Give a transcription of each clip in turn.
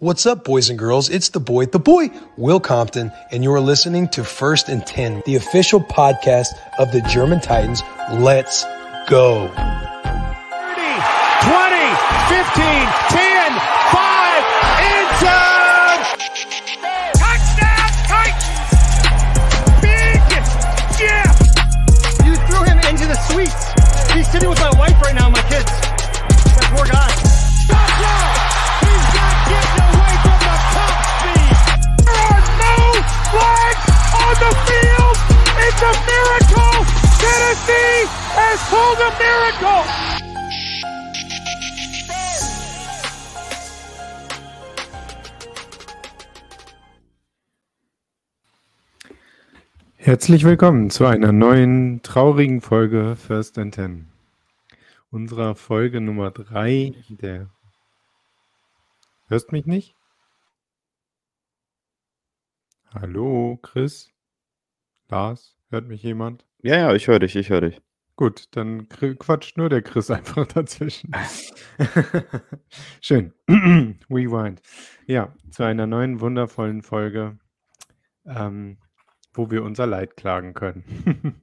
What's up, boys and girls? It's the boy, the boy, Will Compton, and you're listening to First and 10, the official podcast of the German Titans. Let's go. 30, 20, 15, 10, 5, end zone! Touchdown, Titans! Big Jeff! You threw him into the suites. He's sitting with my a miracle! Tennessee has pulled a miracle! Herzlich willkommen zu einer neuen traurigen Folge First and Ten. Unserer Folge Nummer 3 der. Hörst mich nicht? Hallo, Chris? Lars? Hört mich jemand? Ja, ja, ich höre dich, ich höre dich. Gut, dann quatscht nur der Chris einfach dazwischen. Schön. Rewind. Ja, zu einer neuen wundervollen Folge, ähm, wo wir unser Leid klagen können.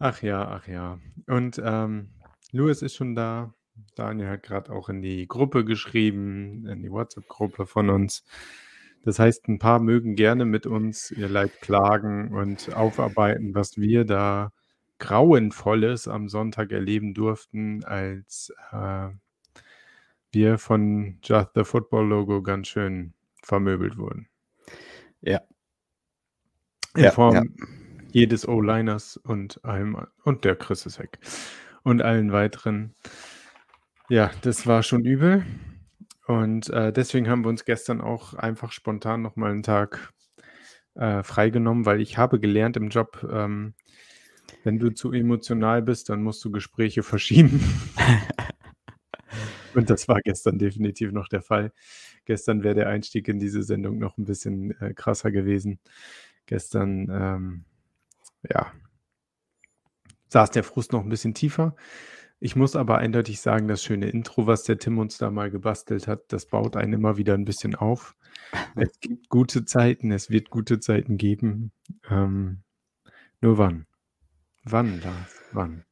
ach ja, ach ja. Und ähm, Louis ist schon da. Daniel hat gerade auch in die Gruppe geschrieben, in die WhatsApp-Gruppe von uns. Das heißt, ein paar mögen gerne mit uns ihr Leid klagen und aufarbeiten, was wir da Grauenvolles am Sonntag erleben durften, als äh, wir von Just the Football Logo ganz schön vermöbelt wurden. Ja. In Ja, Form ja. jedes O-Liners und allem und der Chris ist weg. Und allen weiteren. Ja, das war schon übel. Und äh, deswegen haben wir uns gestern auch einfach spontan nochmal einen Tag äh, freigenommen, weil ich habe gelernt im Job, ähm, wenn du zu emotional bist, dann musst du Gespräche verschieben. Und das war gestern definitiv noch der Fall. Gestern wäre der Einstieg in diese Sendung noch ein bisschen äh, krasser gewesen. Gestern, ähm, ja, saß der Frust noch ein bisschen tiefer. Ich muss aber eindeutig sagen, das schöne Intro, was der Tim uns da mal gebastelt hat, das baut einen immer wieder ein bisschen auf. Es gibt gute Zeiten, es wird gute Zeiten geben. Ähm, nur wann? Wann, Lars? Wann?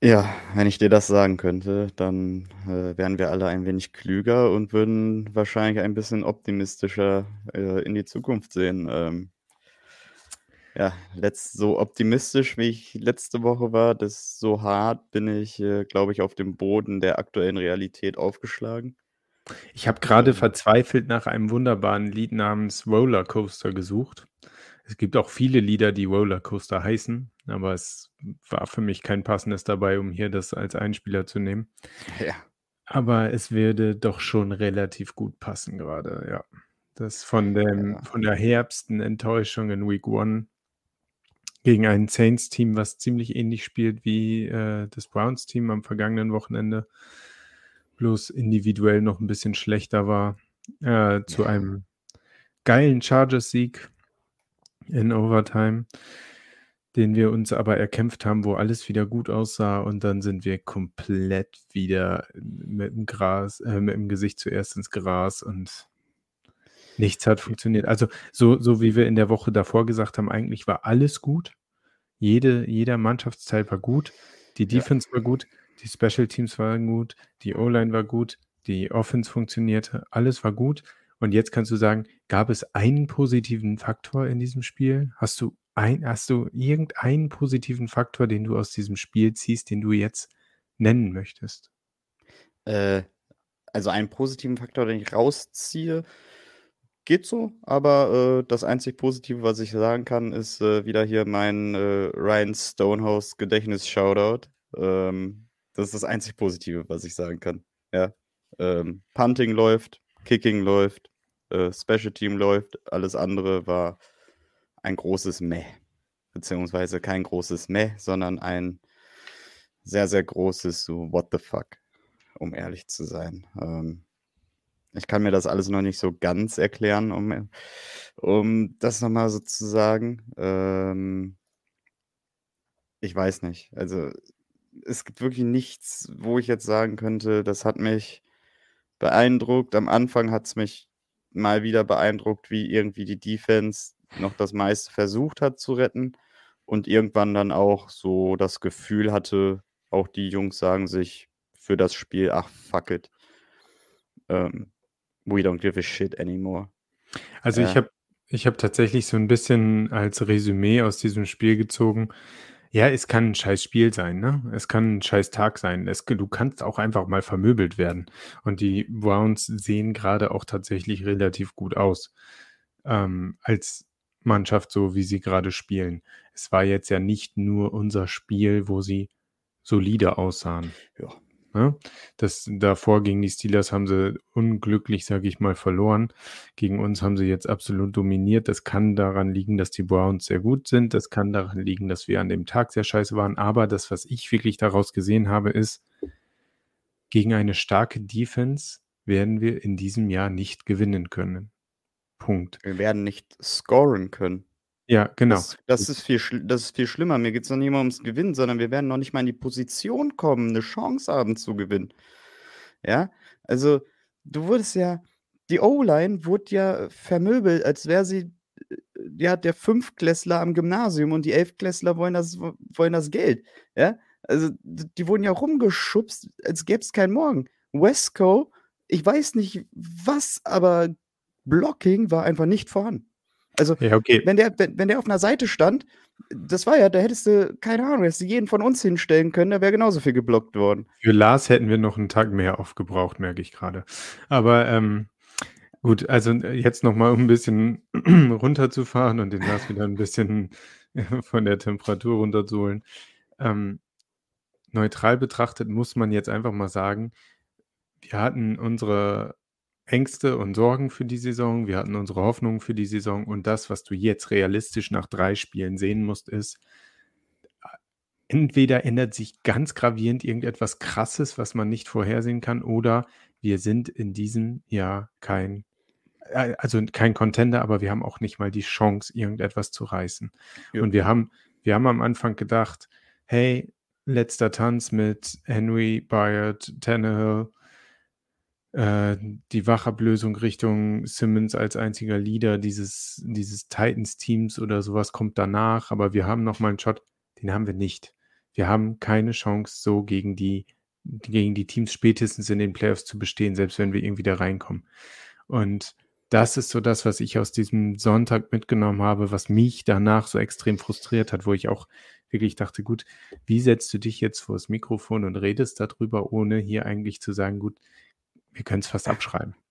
Ja, wenn ich dir das sagen könnte, dann äh, wären wir alle ein wenig klüger und würden wahrscheinlich ein bisschen optimistischer äh, in die Zukunft sehen. Ähm, ja, letzt, so optimistisch, wie ich letzte Woche war, das so hart bin ich, äh, glaube ich, auf dem Boden der aktuellen Realität aufgeschlagen. Ich habe gerade verzweifelt nach einem wunderbaren Lied namens Rollercoaster gesucht. Es gibt auch viele Lieder, die Rollercoaster heißen, aber es war für mich kein passendes dabei, um hier das als Einspieler zu nehmen. Ja. Aber es würde doch schon relativ gut passen gerade, ja. Das von dem, Ja. von der herbsten Enttäuschung in Week One gegen ein Saints-Team, was ziemlich ähnlich spielt wie äh, das Browns-Team am vergangenen Wochenende, bloß individuell noch ein bisschen schlechter war, äh, zu einem geilen Chargers-Sieg in Overtime, den wir uns aber erkämpft haben, wo alles wieder gut aussah und dann sind wir komplett wieder mit dem Gras, äh, mit dem Gesicht zuerst ins Gras und nichts hat funktioniert. Also so, so wie wir in der Woche davor gesagt haben, eigentlich war alles gut. Jede, jeder Mannschaftsteil war gut. Die Ja. Defense war gut, die Special Teams waren gut, die O-Line war gut, die Offense funktionierte, alles war gut. Und jetzt kannst du sagen, gab es einen positiven Faktor in diesem Spiel? Hast du ein, hast du irgendeinen positiven Faktor, den du aus diesem Spiel ziehst, den du jetzt nennen möchtest? Äh, also einen positiven Faktor, den ich rausziehe, geht so, aber äh, das einzig Positive, was ich sagen kann, ist äh, wieder hier mein äh, Ryan Stonehouse Gedächtnis-Shoutout. Ähm, das ist das einzig Positive, was ich sagen kann. Ja. Ähm, Punting läuft, Kicking läuft, äh, Special Team läuft, alles andere war ein großes Meh. Beziehungsweise kein großes Meh, sondern ein sehr, sehr großes so What the fuck, um ehrlich zu sein. Ähm, ich kann mir das alles noch nicht so ganz erklären, um, um das nochmal so zu sagen. Ähm, ich weiß nicht. Also es gibt wirklich nichts, wo ich jetzt sagen könnte, das hat mich beeindruckt. Am Anfang hat es mich mal wieder beeindruckt, wie irgendwie die Defense noch das meiste versucht hat zu retten und irgendwann dann auch so das Gefühl hatte, auch die Jungs sagen sich für das Spiel, ach fuck it. Ähm, we don't give a shit anymore. Also ich Ja. habe ich habe tatsächlich so ein bisschen als Resümee aus diesem Spiel gezogen. Ja, es kann ein scheiß Spiel sein, ne? Es kann ein scheiß Tag sein. Es, du kannst auch einfach mal vermöbelt werden. Und die Browns sehen gerade auch tatsächlich relativ gut aus. Ähm, als Mannschaft, so wie sie gerade spielen. Es war jetzt ja nicht nur unser Spiel, wo sie solide aussahen. Ja. Ne? Das, davor gegen die Steelers haben sie unglücklich, sage ich mal, verloren. Gegen uns haben sie jetzt absolut dominiert. Das kann daran liegen, dass die Browns sehr gut sind. Das kann daran liegen, dass wir an dem Tag sehr scheiße waren. Aber das, was ich wirklich daraus gesehen habe, ist, gegen eine starke Defense werden wir in diesem Jahr nicht gewinnen können. Punkt. Wir werden nicht scoren können. Ja, genau. Das, das, ist viel, das ist viel schlimmer. Mir geht es noch nicht mal ums Gewinnen, sondern wir werden noch nicht mal in die Position kommen, eine Chance haben zu gewinnen. Ja, also du wurdest ja, die O-Line wurde ja vermöbelt, als wäre sie äh, ja der Fünftklässler am Gymnasium und die Elftklässler wollen das, wollen das Geld. Ja, also die wurden ja rumgeschubst, als gäbe es keinen Morgen. Wesco, ich weiß nicht was, aber Blocking war einfach nicht vorhanden. Also Ja, okay. wenn der, wenn, wenn der auf einer Seite stand, das war ja, da hättest du, keine Ahnung, hättest du jeden von uns hinstellen können, da wäre genauso viel geblockt worden. Für Lars hätten wir noch einen Tag mehr aufgebraucht, merke ich gerade. Aber ähm, gut, also äh, jetzt nochmal, um ein bisschen runterzufahren und den Lars wieder ein bisschen von der Temperatur runterzuholen. Ähm, neutral betrachtet muss man jetzt einfach mal sagen, wir hatten unsere Ängste und Sorgen für die Saison, wir hatten unsere Hoffnungen für die Saison und das, was du jetzt realistisch nach drei Spielen sehen musst, ist, entweder ändert sich ganz gravierend irgendetwas Krasses, was man nicht vorhersehen kann, oder wir sind in diesem Jahr kein, äh, also kein Contender, aber wir haben auch nicht mal die Chance, irgendetwas zu reißen. Ja. Und wir haben, wir haben am Anfang gedacht, hey, letzter Tanz mit Henry, Byard, Tannehill, äh, die Wachablösung Richtung Simmons als einziger Leader dieses, dieses Titans-Teams oder sowas kommt danach, aber wir haben nochmal einen Shot, den haben wir nicht. Wir haben keine Chance, so gegen die, gegen die Teams spätestens in den Playoffs zu bestehen, selbst wenn wir irgendwie da reinkommen. Und das ist so das, was ich aus diesem Sonntag mitgenommen habe, was mich danach so extrem frustriert hat, wo ich auch wirklich dachte, gut, wie setzt du dich jetzt vor das Mikrofon und redest darüber, ohne hier eigentlich zu sagen, gut, wir können es fast abschreiben.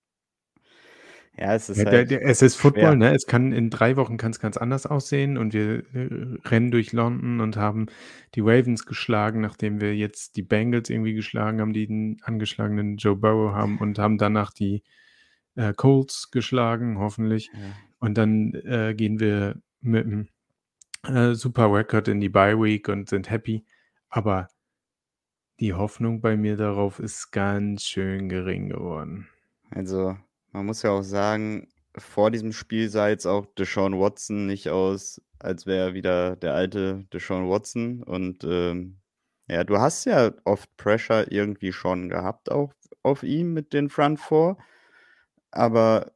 Ja, es ist Ja, der, halt der, es ist Football, schwer. ne? Es kann in drei Wochen kann es ganz anders aussehen und wir äh, rennen durch London und haben die Ravens geschlagen, nachdem wir jetzt die Bengals irgendwie geschlagen haben, die den angeschlagenen Joe Burrow haben und haben danach die äh, Colts geschlagen, hoffentlich. Ja. Und dann äh, gehen wir mit einem äh, super Record in die Bye Week und sind happy. Aber die Hoffnung bei mir darauf ist ganz schön gering geworden. Also, man muss ja auch sagen, vor diesem Spiel sah jetzt auch Deshaun Watson nicht aus, als wäre er wieder der alte Deshaun Watson. Und ähm, ja, du hast ja oft Pressure irgendwie schon gehabt, auch auf ihm mit den Front Four. Aber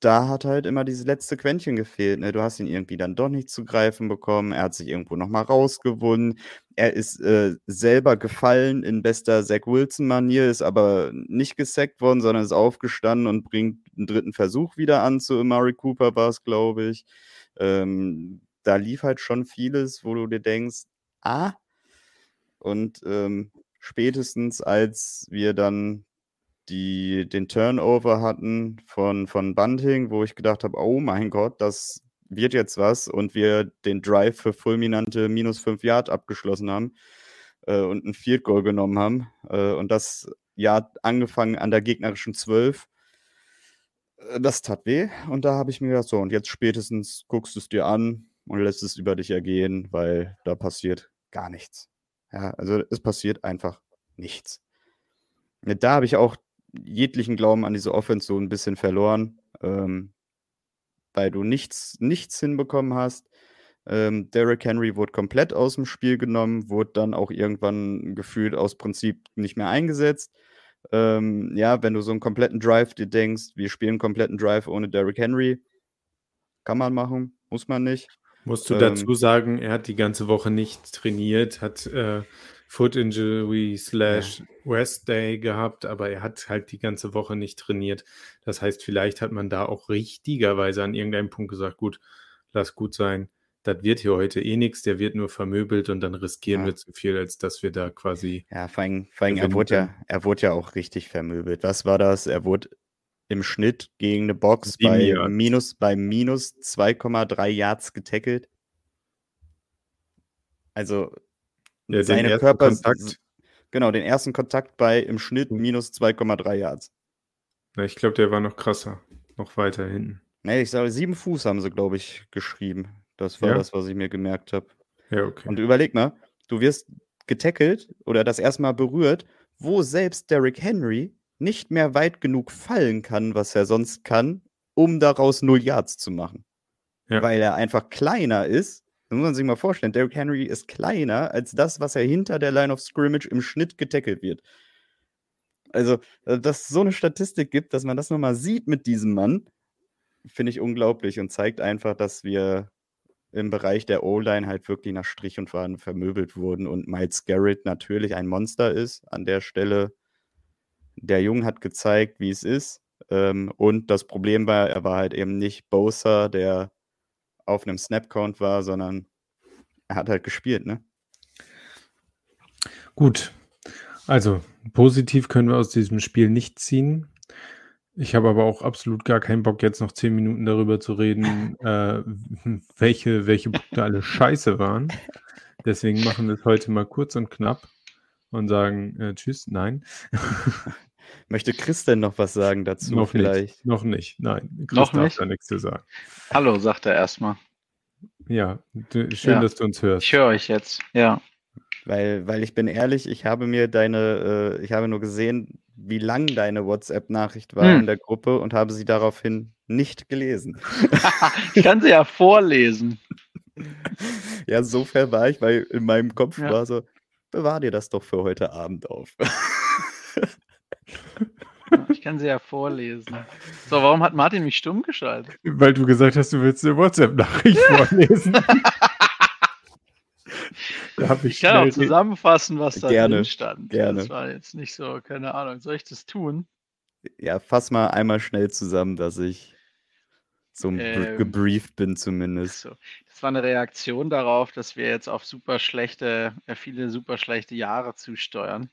da hat halt immer dieses letzte Quäntchen gefehlt. Ne? Du hast ihn irgendwie dann doch nicht zu greifen bekommen. Er hat sich irgendwo nochmal rausgewunden. Er ist äh, selber gefallen in bester Zach Wilson-Manier, ist aber nicht gesackt worden, sondern ist aufgestanden und bringt einen dritten Versuch wieder an. Zu Amari Cooper war es, glaube ich. Ähm, da lief halt schon vieles, wo du dir denkst, ah. Und ähm, spätestens als wir dann die den Turnover hatten von, von Bunting, wo ich gedacht habe, oh mein Gott, das wird jetzt was und wir den Drive für fulminante minus 5 Yard abgeschlossen haben äh, und ein Field Goal genommen haben äh, und das ja angefangen an der gegnerischen 12. Äh, Das tat weh und da habe ich mir gedacht, so und jetzt spätestens guckst du es dir an und lässt es über dich ergehen, weil da passiert gar nichts. Ja, also es passiert einfach nichts. Da habe ich auch jeglichen Glauben an diese Offense so ein bisschen verloren, ähm, weil du nichts, nichts hinbekommen hast. Ähm, Derrick Henry wurde komplett aus dem Spiel genommen, wurde dann auch irgendwann gefühlt aus Prinzip nicht mehr eingesetzt. Ähm, ja, wenn du so einen kompletten Drive dir denkst, wir spielen einen kompletten Drive ohne Derrick Henry, kann man machen, muss man nicht. Musst du Ähm, dazu sagen, er hat die ganze Woche nicht trainiert, hat äh, Foot Injury slash Rest Day gehabt, aber er hat halt die ganze Woche nicht trainiert. Das heißt, vielleicht hat man da auch richtigerweise an irgendeinem Punkt gesagt, gut, lass gut sein. Das wird hier heute eh nichts, der wird nur vermöbelt und dann riskieren Ja. wir zu viel, als dass wir da quasi. Ja, vor allem, vor allem er, wurde ja, er wurde ja auch richtig vermöbelt. Was war das? Er wurde im Schnitt gegen eine Box Sieben bei Yards. minus, bei minus 2,3 Yards getackelt. Also Ja, seine Körper. Kontakt. Genau, den ersten Kontakt bei im Schnitt Hm. minus 2,3 Yards. Na, ich glaube, der war noch krasser, noch weiter hinten. Nee, ich sage, sieben Fuß haben sie, glaube ich, geschrieben. Das war Ja? das, was ich mir gemerkt habe. Ja, okay. Und überleg mal, du wirst getackelt oder das erstmal berührt, wo selbst Derrick Henry nicht mehr weit genug fallen kann, was er sonst kann, um daraus null Yards zu machen. Ja. Weil er einfach kleiner ist. Das muss man sich mal vorstellen. Derrick Henry ist kleiner als das, was er hinter der Line of Scrimmage im Schnitt getackelt wird. Also, äh, dass es so eine Statistik gibt, dass man das nochmal sieht mit diesem Mann, finde ich unglaublich und zeigt einfach, dass wir im Bereich der O-Line halt wirklich nach Strich und Faden vermöbelt wurden und Miles Garrett natürlich ein Monster ist an der Stelle. Der Junge hat gezeigt, wie es ist. Ähm, und das Problem war, er war halt eben nicht Bosa, der auf einem Snap-Count war, sondern er hat halt gespielt, ne? Gut. Also, positiv können wir aus diesem Spiel nicht ziehen. Ich habe aber auch absolut gar keinen Bock, jetzt noch zehn Minuten darüber zu reden, äh, welche, welche Punkte alle scheiße waren. Deswegen machen wir es heute mal kurz und knapp und sagen äh, Tschüss, nein. Möchte Chris denn noch was sagen dazu noch vielleicht? nicht. Noch nicht, nein. Chris Noch darf nicht? da nichts zu sagen. Hallo, sagt er erstmal. Ja, du, schön, Ja. dass du uns hörst. Ich höre euch jetzt. Ja. Weil, weil ich bin ehrlich, ich habe mir deine, äh, ich habe nur gesehen, wie lang deine WhatsApp-Nachricht war Hm. in der Gruppe und habe sie daraufhin nicht gelesen. Ich kann sie ja vorlesen. Ja, so fair war ich, weil in meinem Kopf Ja. war so, bewahr dir das doch für heute Abend auf. Ich kann sie ja vorlesen. So, warum hat Martin mich stumm geschaltet? Weil du gesagt hast, du willst eine WhatsApp-Nachricht vorlesen. da habe ich, Ich kann auch schnell- zusammenfassen, was da Gerne, drin stand. gerne. Das war jetzt nicht so, keine Ahnung. Soll ich das tun? ja, fass mal einmal schnell zusammen, dass ich so Ähm, gebrieft bin zumindest. So. Das war eine Reaktion darauf, dass wir jetzt auf super schlechte, äh, viele super schlechte Jahre zusteuern.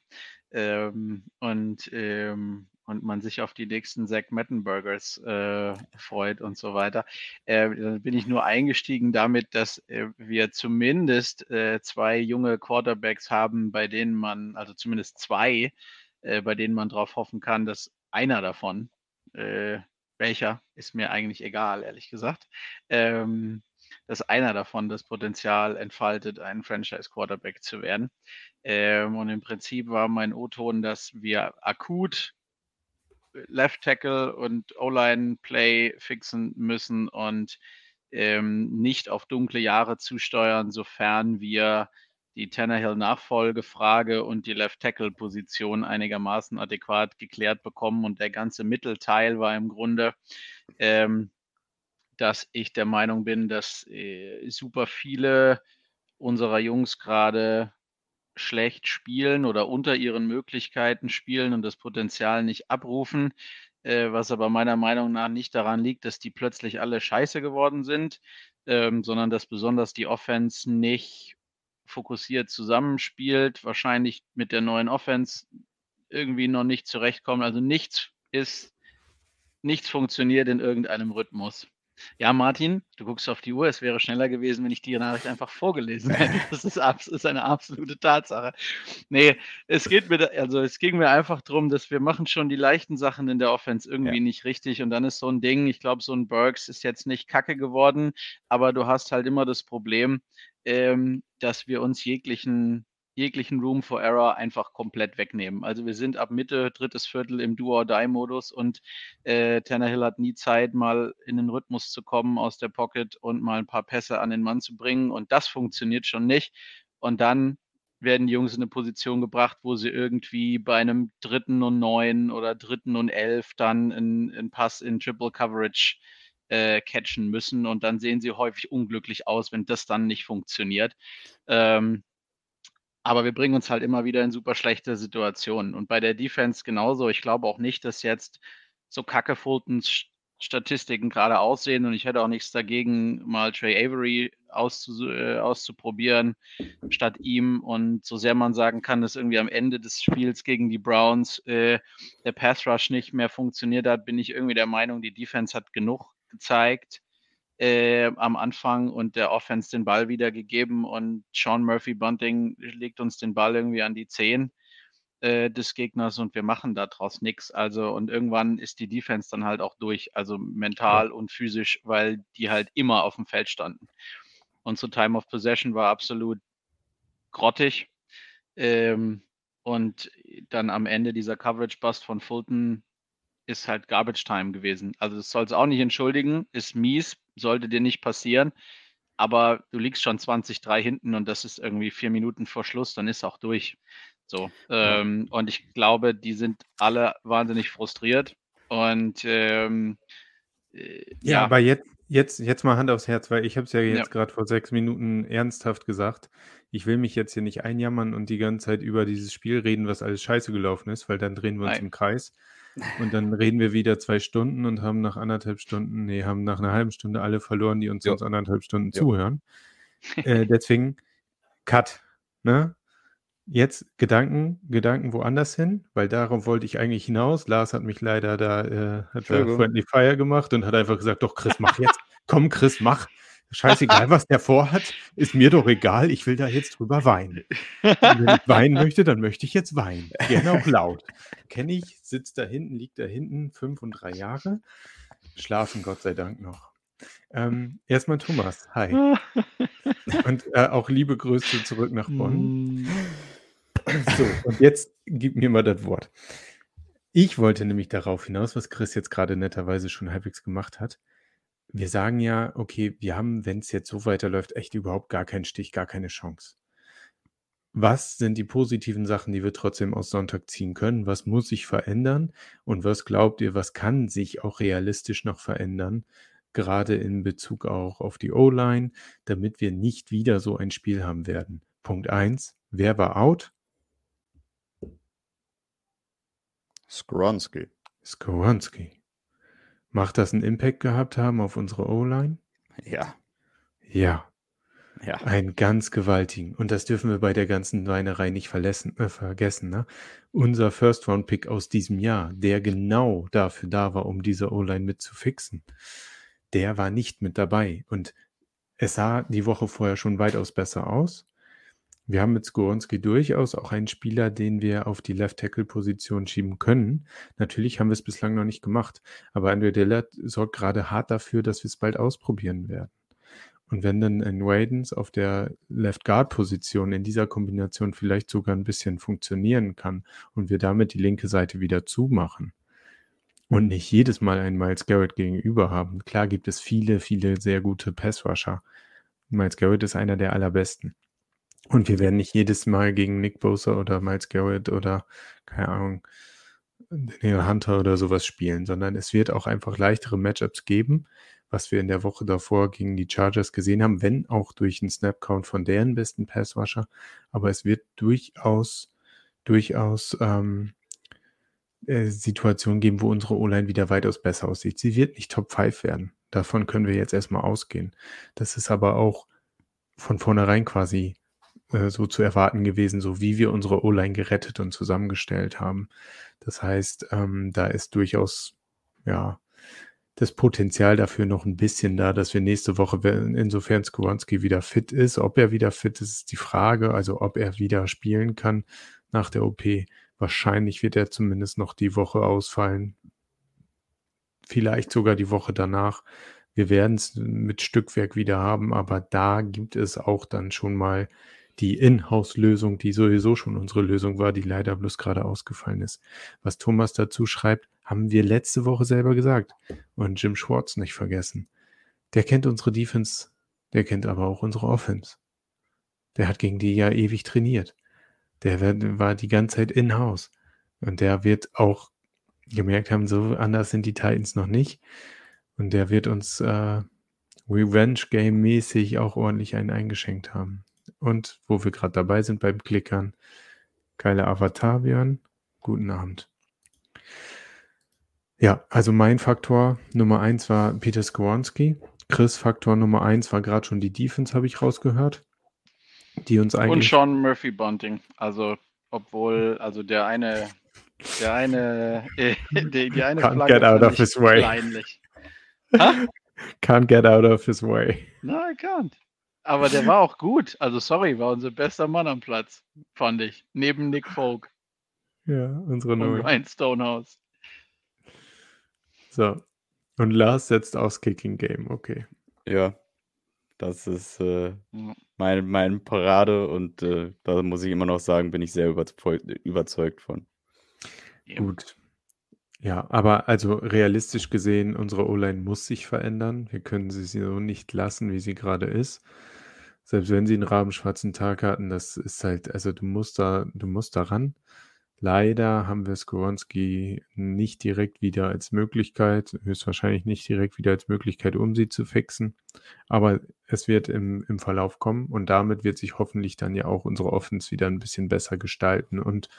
Ähm, und, ähm, und man sich auf die nächsten Zack Mettenburgers äh, freut und so weiter. Äh, dann bin ich nur eingestiegen damit, dass äh, wir zumindest äh, zwei junge Quarterbacks haben, bei denen man, also zumindest zwei, äh, bei denen man darauf hoffen kann, dass einer davon, äh, welcher, ist mir eigentlich egal, ehrlich gesagt, ähm, dass einer davon das Potenzial entfaltet, ein Franchise-Quarterback zu werden. Ähm, und im Prinzip war mein O-Ton, dass wir akut Left Tackle und O-Line Play fixen müssen und ähm, nicht auf dunkle Jahre zusteuern, sofern wir die Tannehill-Nachfolgefrage und die Left Tackle-Position einigermaßen adäquat geklärt bekommen. Und der ganze Mittelteil war im Grunde, ähm, dass ich der Meinung bin, dass äh, super viele unserer Jungs gerade schlecht spielen oder unter ihren Möglichkeiten spielen und das Potenzial nicht abrufen, äh, was aber meiner Meinung nach nicht daran liegt, dass die plötzlich alle scheiße geworden sind, ähm, sondern dass besonders die Offense nicht fokussiert zusammenspielt, wahrscheinlich mit der neuen Offense irgendwie noch nicht zurechtkommen. Also nichts ist, nichts funktioniert in irgendeinem Rhythmus. Ja, Martin, du guckst auf die Uhr, es wäre schneller gewesen, wenn ich die Nachricht einfach vorgelesen hätte. Das ist, eine absolute Tatsache. Nee, es geht mir, also es ging mir einfach darum, dass wir machen schon die leichten Sachen in der Offense irgendwie Ja. nicht richtig. Und dann ist so ein Ding, ich glaube, so ein Burks ist jetzt nicht kacke geworden, aber du hast halt immer das Problem, ähm, dass wir uns jeglichen jeglichen Room for Error einfach komplett wegnehmen. Also wir sind ab Mitte, drittes Viertel im Do-or-Die-Modus und äh, Tannehill hat nie Zeit, mal in den Rhythmus zu kommen aus der Pocket und mal ein paar Pässe an den Mann zu bringen und das funktioniert schon nicht. Und dann werden die Jungs in eine Position gebracht, wo sie irgendwie bei einem dritten und neun oder dritten und elf dann einen Pass in Triple Coverage äh, catchen müssen und dann sehen sie häufig unglücklich aus, wenn das dann nicht funktioniert. Ähm, aber wir bringen uns halt immer wieder in super schlechte Situationen. Und bei der Defense genauso. Ich glaube auch nicht, dass jetzt so kacke Fultons Statistiken gerade aussehen und ich hätte auch nichts dagegen, mal Trey Avery auszu, äh, auszuprobieren statt ihm. Und so sehr man sagen kann, dass irgendwie am Ende des Spiels gegen die Browns äh, der Pass Rush nicht mehr funktioniert hat, bin ich irgendwie der Meinung, die Defense hat genug gezeigt äh, am Anfang und der Offense den Ball wiedergegeben und Sean Murphy Bunting legt uns den Ball irgendwie an die 10 äh, des Gegners und wir machen daraus nichts. Also und irgendwann ist die Defense dann halt auch durch, also mental und physisch, weil die halt immer auf dem Feld standen. Und so Time of Possession war absolut grottig. Ähm, und dann am Ende dieser Coverage Bust von Fulton ist halt Garbage Time gewesen. Also das soll es auch nicht entschuldigen, ist mies, sollte dir nicht passieren. Aber du liegst schon 20-3 hinten und das ist irgendwie vier Minuten vor Schluss, dann ist auch durch. So. Ähm, und ich glaube, die sind alle wahnsinnig frustriert. Und ähm, äh, ja, ja, aber jetzt, jetzt, jetzt mal Hand aufs Herz, weil ich habe es ja jetzt ja. gerade vor sechs Minuten ernsthaft gesagt. Ich will mich jetzt hier nicht einjammern und die ganze Zeit über dieses Spiel reden, was alles scheiße gelaufen ist, weil dann drehen wir uns Nein. im Kreis. Und dann reden wir wieder zwei Stunden und haben nach anderthalb Stunden, nee, haben nach einer halben Stunde alle verloren, die uns ja. sonst anderthalb Stunden ja. zuhören. Äh, deswegen, Cut. Ne? Jetzt Gedanken, Gedanken woanders hin, weil darauf wollte ich eigentlich hinaus. Lars hat mich leider da, äh, hat da Friendly Fire gemacht und hat einfach gesagt, doch Chris, mach jetzt. Komm, Chris, mach. Scheißegal, was der vorhat, ist mir doch egal. Ich will da jetzt drüber weinen. Und wenn ich weinen möchte, dann möchte ich jetzt weinen. Gerne auch laut. Kenne ich, sitzt da hinten, liegt da hinten, fünf und drei Jahre. Schlafen Gott sei Dank noch. Ähm, erstmal Thomas, hi. Und äh, auch liebe Grüße zurück nach Bonn. Mm. So, und jetzt gib mir mal das Wort. Ich wollte nämlich darauf hinaus, was Chris jetzt gerade netterweise schon halbwegs gemacht hat wir sagen ja, okay, wir haben, wenn es jetzt so weiterläuft, echt überhaupt gar keinen Stich, gar keine Chance. Was sind die positiven Sachen, die wir trotzdem aus Sonntag ziehen können? Was muss sich verändern? Und was glaubt ihr, was kann sich auch realistisch noch verändern? Gerade in Bezug auch auf die O-Line, damit wir nicht wieder so ein Spiel haben werden. Punkt 1. Wer war out? Skronski. Skronski. Macht das einen Impact gehabt haben auf unsere O-Line? Ja. Ja. Ja. Einen ganz gewaltigen. Und das dürfen wir bei der ganzen Weinerei nicht verlessen, äh, vergessen. Ne? Unser First-Round-Pick aus diesem Jahr, der genau dafür da war, um diese O-Line mit zu fixen, der war nicht mit dabei. Und es sah die Woche vorher schon weitaus besser aus. Wir haben mit Skoronski durchaus auch einen Spieler, den wir auf die Left-Tackle-Position schieben können. Natürlich haben wir es bislang noch nicht gemacht, aber Andrew Dillard sorgt gerade hart dafür, dass wir es bald ausprobieren werden. Und wenn dann ein Wadens auf der Left-Guard-Position in dieser Kombination vielleicht sogar ein bisschen funktionieren kann und wir damit die linke Seite wieder zumachen und nicht jedes Mal einen Miles Garrett gegenüber haben. Klar gibt es viele, viele sehr gute Pass-Rusher. Miles Garrett ist einer der allerbesten. Und wir werden nicht jedes Mal gegen Nick Bosa oder Miles Garrett oder, keine Ahnung, Daniel Hunter oder sowas spielen, sondern es wird auch einfach leichtere Matchups geben, was wir in der Woche davor gegen die Chargers gesehen haben, wenn auch durch einen Snapcount von deren besten Passwasher. Aber es wird durchaus, durchaus ähm, äh, Situationen geben, wo unsere O-Line wieder weitaus besser aussieht. Sie wird nicht Top 5 werden. Davon können wir jetzt erstmal ausgehen. Das ist aber auch von vornherein quasi äh, so zu erwarten gewesen, so wie wir unsere O-Line gerettet und zusammengestellt haben. Das heißt, ähm, da ist durchaus, ja, das Potenzial dafür noch ein bisschen da, dass wir nächste Woche, insofern Skoronski wieder fit ist, ob er wieder fit ist, ist die Frage, also ob er wieder spielen kann nach der OP. Wahrscheinlich wird er zumindest noch die Woche ausfallen. Vielleicht sogar die Woche danach. Wir werden es mit Stückwerk wieder haben, aber da gibt es auch dann schon mal die Inhouse-Lösung, die sowieso schon unsere Lösung war, die leider bloß gerade ausgefallen ist. Was Thomas dazu schreibt, haben wir letzte Woche selber gesagt. Und Jim Schwartz nicht vergessen. Der kennt unsere Defense, der kennt aber auch unsere Offense. Der hat gegen die ja ewig trainiert. der war die ganze Zeit in-house. Und der wird auch gemerkt haben, so anders sind die Titans noch nicht. Und der wird uns äh, Revenge-Game-mäßig auch ordentlich einen eingeschenkt haben. Und wo wir gerade dabei sind beim Klickern, geile Avatar, Björn. Guten Abend. Ja, also mein Faktor Nummer eins war Peter Skoronski. Chris Faktor Nummer eins war gerade schon die Defense, habe ich rausgehört. Die uns eigentlich. Und Sean Murphy Bunting. Also, obwohl, also der eine, der eine, äh, die, die eine Can't Flagge get out of his way. Can't get out of his way. No, I can't. Aber der war auch gut. Also sorry, war unser bester Mann am Platz, fand ich. Neben Nick Folk Ja, unsere und neue. Ryan Stonehouse. So. Und Lars setzt aufs Kicking Game, okay. Ja, das ist äh, Ja. mein, mein Parade und äh, da muss ich immer noch sagen, bin ich sehr überzeugt, überzeugt von. Ja. Gut. Ja, aber also realistisch gesehen, unsere O-Line muss sich verändern. Wir können sie so nicht lassen, wie sie gerade ist. Selbst wenn sie einen rabenschwarzen Tag hatten, das ist halt, also du musst da, du musst da ran. Leider haben wir Skoronski nicht direkt wieder als Möglichkeit, höchstwahrscheinlich nicht direkt wieder als Möglichkeit, um sie zu fixen. Aber es wird im, im Verlauf kommen und damit wird sich hoffentlich dann ja auch unsere Offense wieder ein bisschen besser gestalten und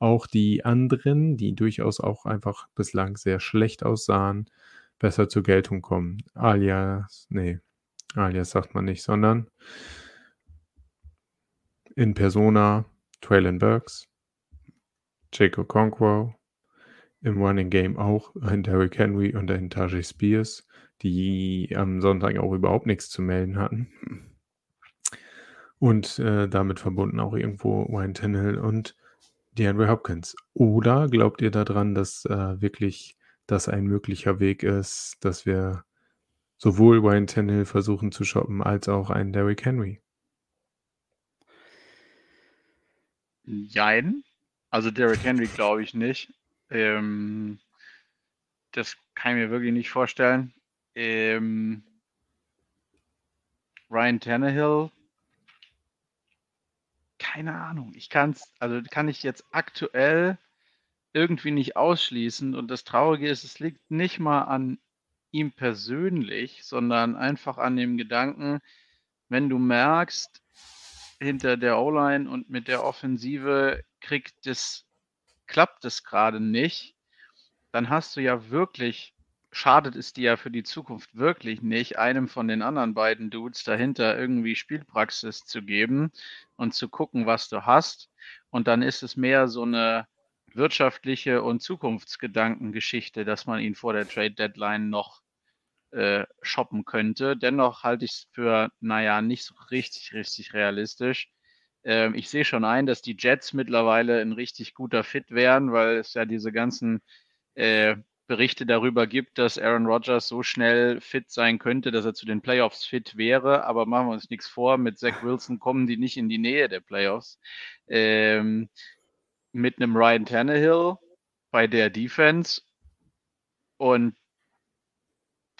auch die anderen, die durchaus auch einfach bislang sehr schlecht aussahen, besser zur Geltung kommen. Alias, nee, alias sagt man nicht, sondern in Persona Traylon Burks, Jacob Conquo, im Running Game auch ein Derrick Henry und ein Tajay Spears, die am Sonntag auch überhaupt nichts zu melden hatten. Und äh, damit verbunden auch irgendwo Ryan Tannehill und DeAndre Hopkins. Oder glaubt ihr daran, dass äh, wirklich das ein möglicher Weg ist, dass wir sowohl Ryan Tannehill versuchen zu shoppen, als auch einen Derrick Henry? Jein. Also Derrick Henry glaube ich nicht. Ähm, das kann ich mir wirklich nicht vorstellen. Ähm, Ryan Tannehill. Keine Ahnung. Ich kann es, also kann ich jetzt aktuell irgendwie nicht ausschließen. Und das Traurige ist, es liegt nicht mal an ihm persönlich, sondern einfach an dem Gedanken, wenn du merkst, hinter der O-Line und mit der Offensive kriegt es, klappt es gerade nicht, dann hast du ja wirklich, schadet es dir ja für die Zukunft wirklich nicht, einem von den anderen beiden Dudes dahinter irgendwie Spielpraxis zu geben und zu gucken, was du hast. Und dann ist es mehr so eine wirtschaftliche und Zukunftsgedankengeschichte, dass man ihn vor der Trade Deadline noch äh, shoppen könnte. Dennoch halte ich es für, naja, nicht so richtig, richtig realistisch. Ähm, ich sehe schon ein, dass die Jets mittlerweile ein richtig guter Fit wären, weil es ja diese ganzen äh, Berichte darüber gibt, dass Aaron Rodgers so schnell fit sein könnte, dass er zu den Playoffs fit wäre. Aber machen wir uns nichts vor, mit Zach Wilson kommen die nicht in die Nähe der Playoffs. Ähm, mit einem Ryan Tannehill bei der Defense und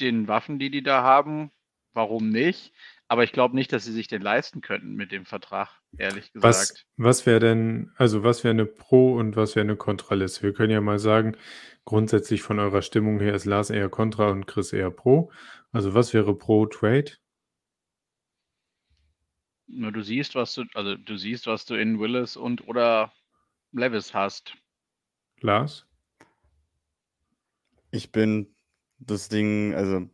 den Waffen, die die da haben, warum nicht? Aber ich glaube nicht, dass sie sich den leisten könnten mit dem Vertrag, ehrlich Was, gesagt. was wäre denn, also was wäre eine Pro- und was wäre eine Kontraliste? Wir können ja mal sagen, grundsätzlich von eurer Stimmung her ist Lars eher Kontra und Chris eher Pro. Also was wäre Pro-Trade? Nur du siehst, was du, also du siehst, was du in Willis und oder Levis hast. Lars? Ich bin das Ding, also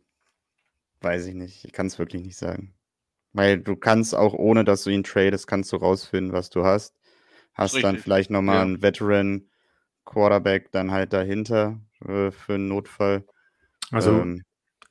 weiß ich nicht, ich kann es wirklich nicht sagen. Weil du kannst auch, ohne dass du ihn tradest, kannst du rausfinden, was du hast. Hast dann richtig, vielleicht nochmal ja. einen Veteran Quarterback dann halt dahinter äh, für einen Notfall. Also Ähm,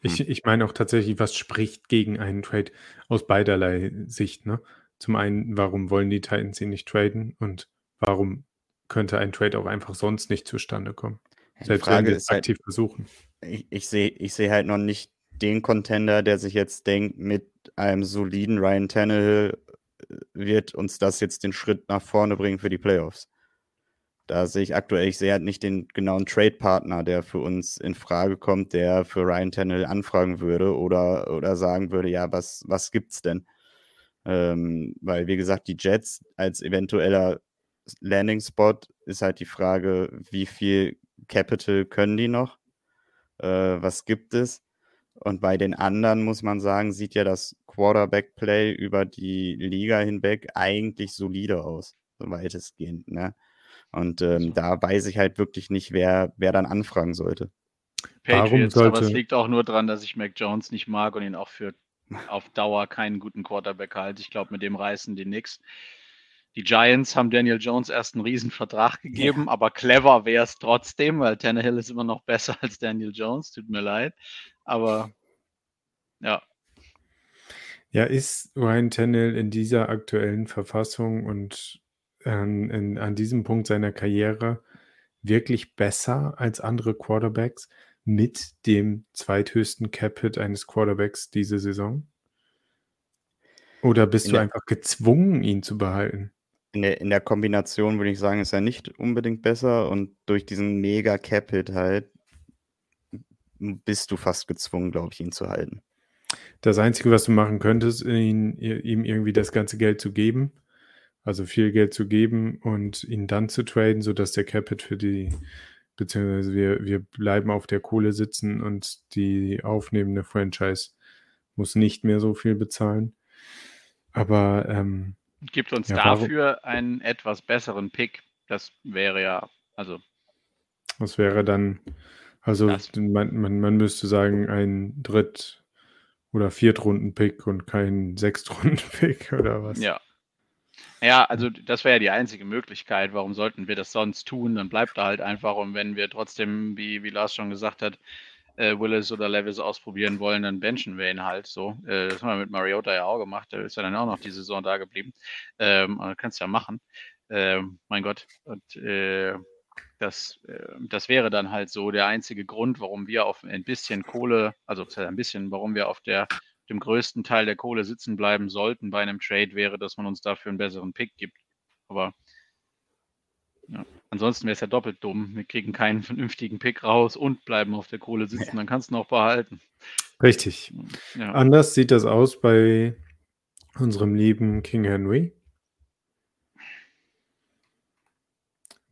ich, ich meine auch tatsächlich, was spricht gegen einen Trade aus beiderlei Sicht, ne? Zum einen, warum wollen die Titans ihn nicht traden und warum könnte ein Trade auch einfach sonst nicht zustande kommen? die Selbst wenn Frage sie es ist halt, aktiv versuchen. Ich, ich sehe ich seh halt noch nicht den Contender, der sich jetzt denkt, mit einem soliden Ryan Tannehill äh, wird uns das jetzt den Schritt nach vorne bringen für die Playoffs. Da sehe ich aktuell, ich sehe halt nicht den genauen Trade-Partner, der für uns in Frage kommt, der für Ryan Tannehill anfragen würde oder, oder sagen würde, ja, was, was gibt's denn? Ähm, weil, wie gesagt, die Jets als eventueller Landing-Spot ist halt die Frage, wie viel Capital können die noch? Äh, was gibt es? Und bei den anderen muss man sagen, sieht ja das Quarterback-Play über die Liga hinweg eigentlich solide aus, so weitestgehend. Ne? Und ähm, da weiß ich halt wirklich nicht, wer, wer dann anfragen sollte. Patriots, sollte... aber es liegt auch nur daran, dass ich Mac Jones nicht mag und ihn auch für auf Dauer keinen guten Quarterback halte. Ich glaube, mit dem reißen die nix. Die Giants haben Daniel Jones erst einen riesen Vertrag gegeben, ja. aber clever wäre es trotzdem, weil Tannehill ist immer noch besser als Daniel Jones, tut mir leid. Aber ja. Ja, ist Ryan Tannehill in dieser aktuellen Verfassung und an, in, an diesem Punkt seiner Karriere wirklich besser als andere Quarterbacks mit dem zweithöchsten Cap-Hit eines Quarterbacks diese Saison? Oder bist in du einfach gezwungen, ihn zu behalten? In der, in der Kombination würde ich sagen, ist er nicht unbedingt besser und durch diesen mega Cap-Hit halt bist du fast gezwungen, glaube ich, ihn zu halten. Das Einzige, was du machen könntest, ihn, ihm irgendwie das ganze Geld zu geben, also viel Geld zu geben und ihn dann zu traden, sodass der Capit für die, beziehungsweise wir, wir bleiben auf der Kohle sitzen und die aufnehmende Franchise muss nicht mehr so viel bezahlen. Aber ähm, gibt uns ja, dafür warum? einen etwas besseren Pick. Das wäre ja, also. Das wäre dann, also man, man, man müsste sagen, ein Dritt- oder Viertrunden-Pick und kein Sechstrunden-Pick oder was? Ja, ja, also das wäre ja die einzige Möglichkeit. Warum sollten wir das sonst tun? Dann bleibt er halt einfach. Und wenn wir trotzdem, wie, wie Lars schon gesagt hat, äh, Willis oder Levis ausprobieren wollen, dann benchen wir ihn halt so. Äh, das haben wir mit Mariota ja auch gemacht. Der ist ja dann auch noch die Saison da geblieben. Ähm, kannst ja machen. Ähm, mein Gott. Und äh, das, äh, das wäre dann halt so der einzige Grund, warum wir auf ein bisschen Kohle, also ein bisschen, warum wir auf der dem größten Teil der Kohle sitzen bleiben sollten bei einem Trade, wäre, dass man uns dafür einen besseren Pick gibt. Aber ja. ansonsten wäre es ja doppelt dumm. Wir kriegen keinen vernünftigen Pick raus und bleiben auf der Kohle sitzen. Dann kannst du noch behalten. Richtig. Ja. Anders sieht das aus bei unserem lieben King Henry.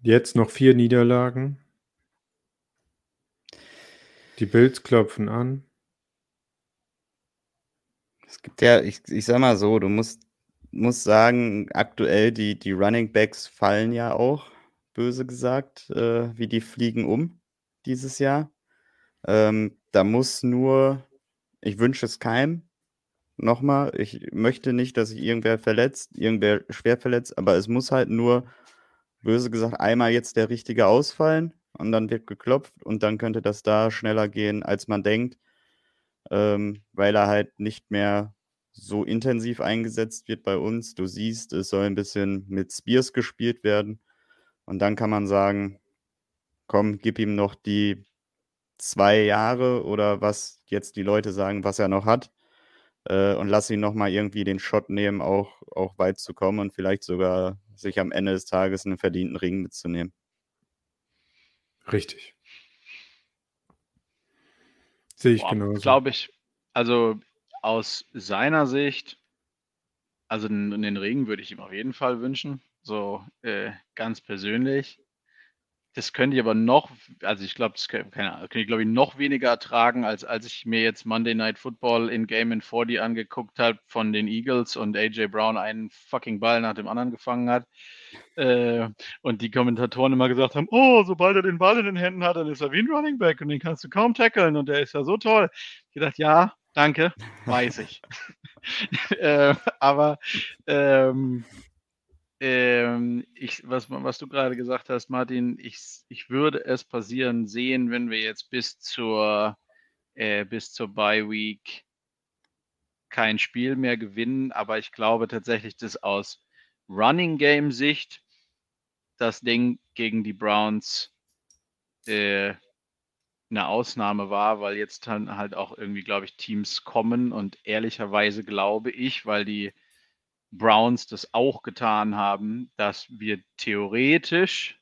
Jetzt noch vier Niederlagen. Die Bills klopfen an. Es gibt ja, ich, ich sag mal so, du musst, musst sagen, aktuell die, die Running Backs fallen ja auch, böse gesagt, äh, wie die fliegen um dieses Jahr. Ähm, da muss nur, ich wünsche es keinem, nochmal, ich möchte nicht, dass sich irgendwer verletzt, irgendwer schwer verletzt, aber es muss halt nur, böse gesagt, einmal jetzt der richtige ausfallen und dann wird geklopft und dann könnte das da schneller gehen, als man denkt ähm, weil er halt nicht mehr so intensiv eingesetzt wird bei uns. Du siehst, es soll ein bisschen mit Spears gespielt werden. Und dann kann man sagen, komm, gib ihm noch die zwei Jahre oder was jetzt die Leute sagen, was er noch hat. Äh, und lass ihn nochmal irgendwie den Shot nehmen, auch, auch weit zu kommen und vielleicht sogar sich am Ende des Tages einen verdienten Ring mitzunehmen. Richtig. Sehe ich Boah, genauso. Glaube ich. Also aus seiner Sicht, also den, den Regen würde ich ihm auf jeden Fall wünschen. So äh, ganz persönlich. Das könnte ich aber noch, also ich glaube, das könnte, könnte ich glaube ich noch weniger ertragen, als als ich mir jetzt Monday Night Football in Game in 40 angeguckt habe von den Eagles und AJ Brown einen fucking Ball nach dem anderen gefangen hat. Äh, und die Kommentatoren immer gesagt haben, oh, sobald er den Ball in den Händen hat, dann ist er wie ein Running Back und den kannst du kaum tackeln und der ist ja so toll. Ich dachte, ja, danke, weiß ich. äh, aber ähm, ähm, ich, was, was du gerade gesagt hast, Martin, ich, ich würde es passieren sehen, wenn wir jetzt bis zur, äh, zur Bye Week kein Spiel mehr gewinnen, aber ich glaube tatsächlich, dass aus Running Game Sicht das Ding gegen die Browns äh, eine Ausnahme war, weil jetzt dann halt auch irgendwie, glaube ich, Teams kommen. Und ehrlicherweise glaube ich, weil die Browns das auch getan haben, dass wir theoretisch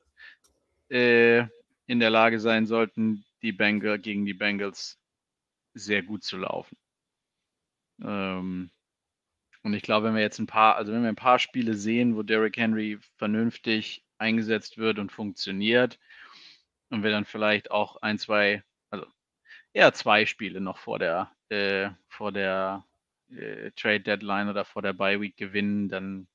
äh, in der Lage sein sollten, die Bengal gegen die Bengals sehr gut zu laufen. Ähm, und ich glaube, wenn wir jetzt ein paar, also wenn wir ein paar Spiele sehen, wo Derrick Henry vernünftig eingesetzt wird und funktioniert und wir dann vielleicht auch ein, zwei, also eher zwei Spiele noch vor der, äh, vor der äh, Trade Deadline oder vor der Bye Week gewinnen, dann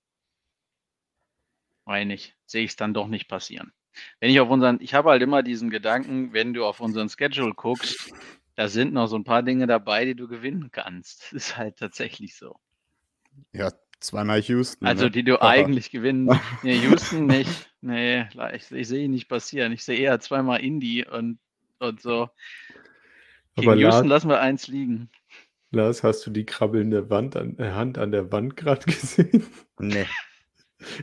meine ich, sehe ich es dann doch nicht passieren. Wenn ich auf unseren, ich habe halt immer diesen Gedanken, wenn du auf unseren Schedule guckst, da sind noch so ein paar Dinge dabei, die du gewinnen kannst. Das ist halt tatsächlich so. Ja, zweimal Houston. Also ne? die du Aber- eigentlich gewinnen. Nee, Houston nicht. Nee, ich, ich sehe ihn nicht passieren. Ich sehe eher zweimal Indy und, und so. Gegen Aber Houston lassen wir eins liegen. Lars, hast du die krabbelnde Wand an, äh, Hand an der Wand gerade gesehen? Nee.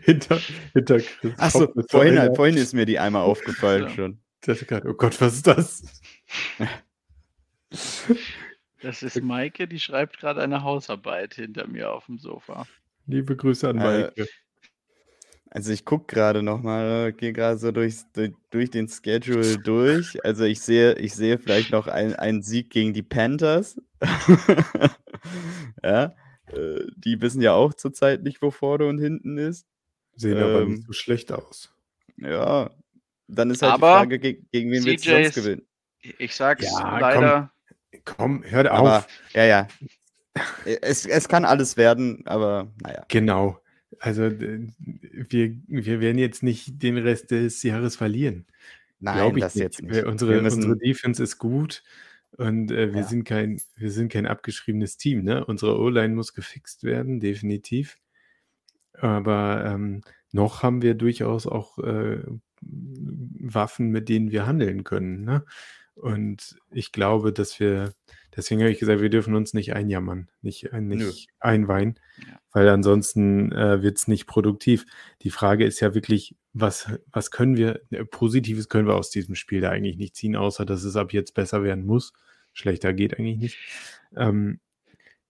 hinter, hinter Chris. Achso, vorhin, einer- vorhin ist mir die einmal aufgefallen Ja. schon. Der hat gerade, oh Gott, was ist das? Das ist Maike, die schreibt gerade eine Hausarbeit hinter mir auf dem Sofa. Liebe Grüße an Äh, Maike. Also ich gucke gerade nochmal, gehe gerade so durchs, durch, durch den Schedule durch. Also ich sehe, ich sehe vielleicht noch ein- einen Sieg gegen die Panthers. ja, äh, die wissen ja auch zurzeit nicht, wo vorne und hinten ist. Sehen aber ähm, nicht so schlecht aus. Ja, dann ist halt Aber die Frage, ge gegen wen willst du sonst CJs gewinnen? Ich sag's Ja, leider. Komm, hört Aber, auf. ja, ja. Es, es kann alles werden, aber naja. Genau. Also wir, wir werden jetzt nicht den Rest des Jahres verlieren. Nein, das nicht. jetzt nicht. Unsere, müssen- unsere Defense ist gut und äh, wir, Ja. sind kein, wir sind kein abgeschriebenes Team. Ne? Unsere O-Line muss gefixt werden, definitiv. Aber ähm, noch haben wir durchaus auch äh, Waffen, mit denen wir handeln können. Ne? Und ich glaube, dass wir, deswegen habe ich gesagt, wir dürfen uns nicht einjammern, nicht, ein- nicht einweinen, Ja. weil ansonsten äh, wird es nicht produktiv. Die Frage ist ja wirklich, was, was können wir, äh, Positives können wir aus diesem Spiel da eigentlich nicht ziehen, außer dass es ab jetzt besser werden muss. Schlechter geht eigentlich nicht. Ähm,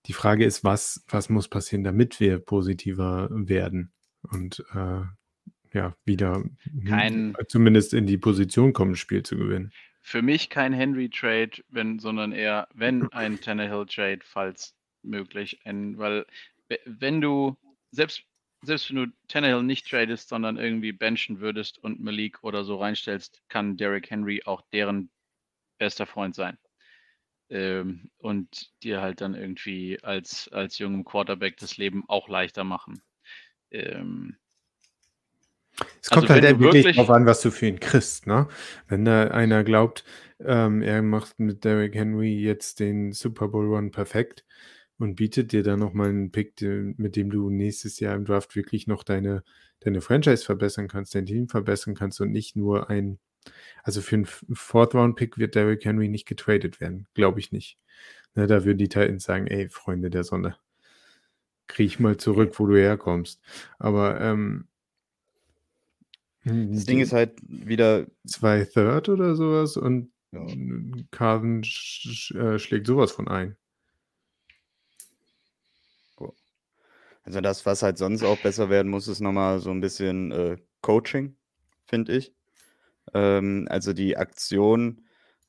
die Frage ist, was, was muss passieren, damit wir positiver werden und äh, ja, wieder Kein- zumindest in die Position kommen, das Spiel zu gewinnen. Für mich kein Henry-Trade, wenn, sondern eher, wenn ein Tannehill-Trade, falls möglich. Ein, weil, we- wenn du, selbst, selbst wenn du Tannehill nicht tradest, sondern irgendwie benchen würdest und Malik oder so reinstellst, kann Derrick Henry auch deren bester Freund sein. Ähm, und dir halt dann irgendwie als, als jungem Quarterback das Leben auch leichter machen. Ähm, Es Also kommt halt wenn du wirklich darauf an, was du für ihn kriegst, ne? Wenn da einer glaubt, ähm, er macht mit Derrick Henry jetzt den Super Bowl Run perfekt und bietet dir dann nochmal einen Pick, mit dem du nächstes Jahr im Draft wirklich noch deine, deine Franchise verbessern kannst, dein Team verbessern kannst und nicht nur ein, also für einen F- Fourth Round Pick wird Derrick Henry nicht getradet werden, glaube ich nicht. Ne, da würden die Titans sagen, ey, Freunde der Sonne, krieg mal zurück, wo du herkommst. Aber ähm, Das Ding ist halt wieder, zwei Third oder sowas und Ja. Carden sch sch äh, schlägt sowas von ein. also das, was halt sonst auch besser werden muss, ist nochmal so ein bisschen äh, Coaching, finde ich. Ähm, also die Aktion,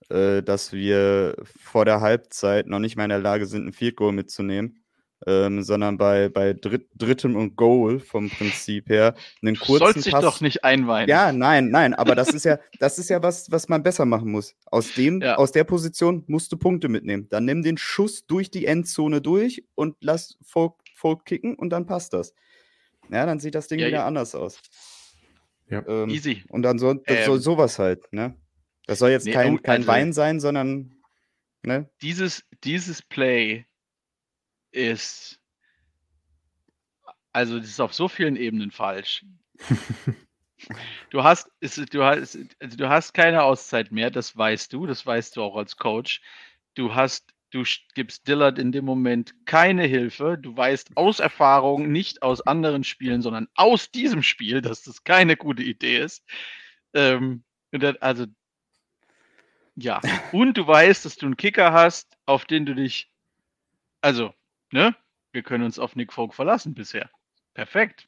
äh, dass wir vor der Halbzeit noch nicht mal in der Lage sind, ein Field Goal mitzunehmen, ähm, sondern bei, bei dritt, drittem und Goal vom Prinzip her einen du kurzen sollst dich Pass. doch nicht einweihen. Ja, nein, nein, aber das ist ja, das ist ja was, was man besser machen muss. Aus dem, Ja. aus der Position musst du Punkte mitnehmen. Dann nimm den Schuss durch die Endzone durch und lass Folk, Folk kicken und dann passt das. Ja, dann sieht das Ding Ja, wieder ja. anders aus. Ja. Ähm, Easy. Und dann so, Ähm, sowas halt, ne? Das soll jetzt nee, kein, kein also- Wein sein, sondern, ne? dieses, dieses Play ist, also das ist auf so vielen Ebenen falsch. Du hast, es, du hast, also du hast keine Auszeit mehr, das weißt du, das weißt du auch als Coach. Du hast, du gibst Dillard in dem Moment keine Hilfe. Du weißt aus Erfahrung, nicht aus anderen Spielen, sondern aus diesem Spiel, dass das keine gute Idee ist. Ähm, also, ja. Und du weißt, dass du einen Kicker hast, auf den du dich, also, ne? Wir können uns auf Nick Folk verlassen bisher. Perfekt.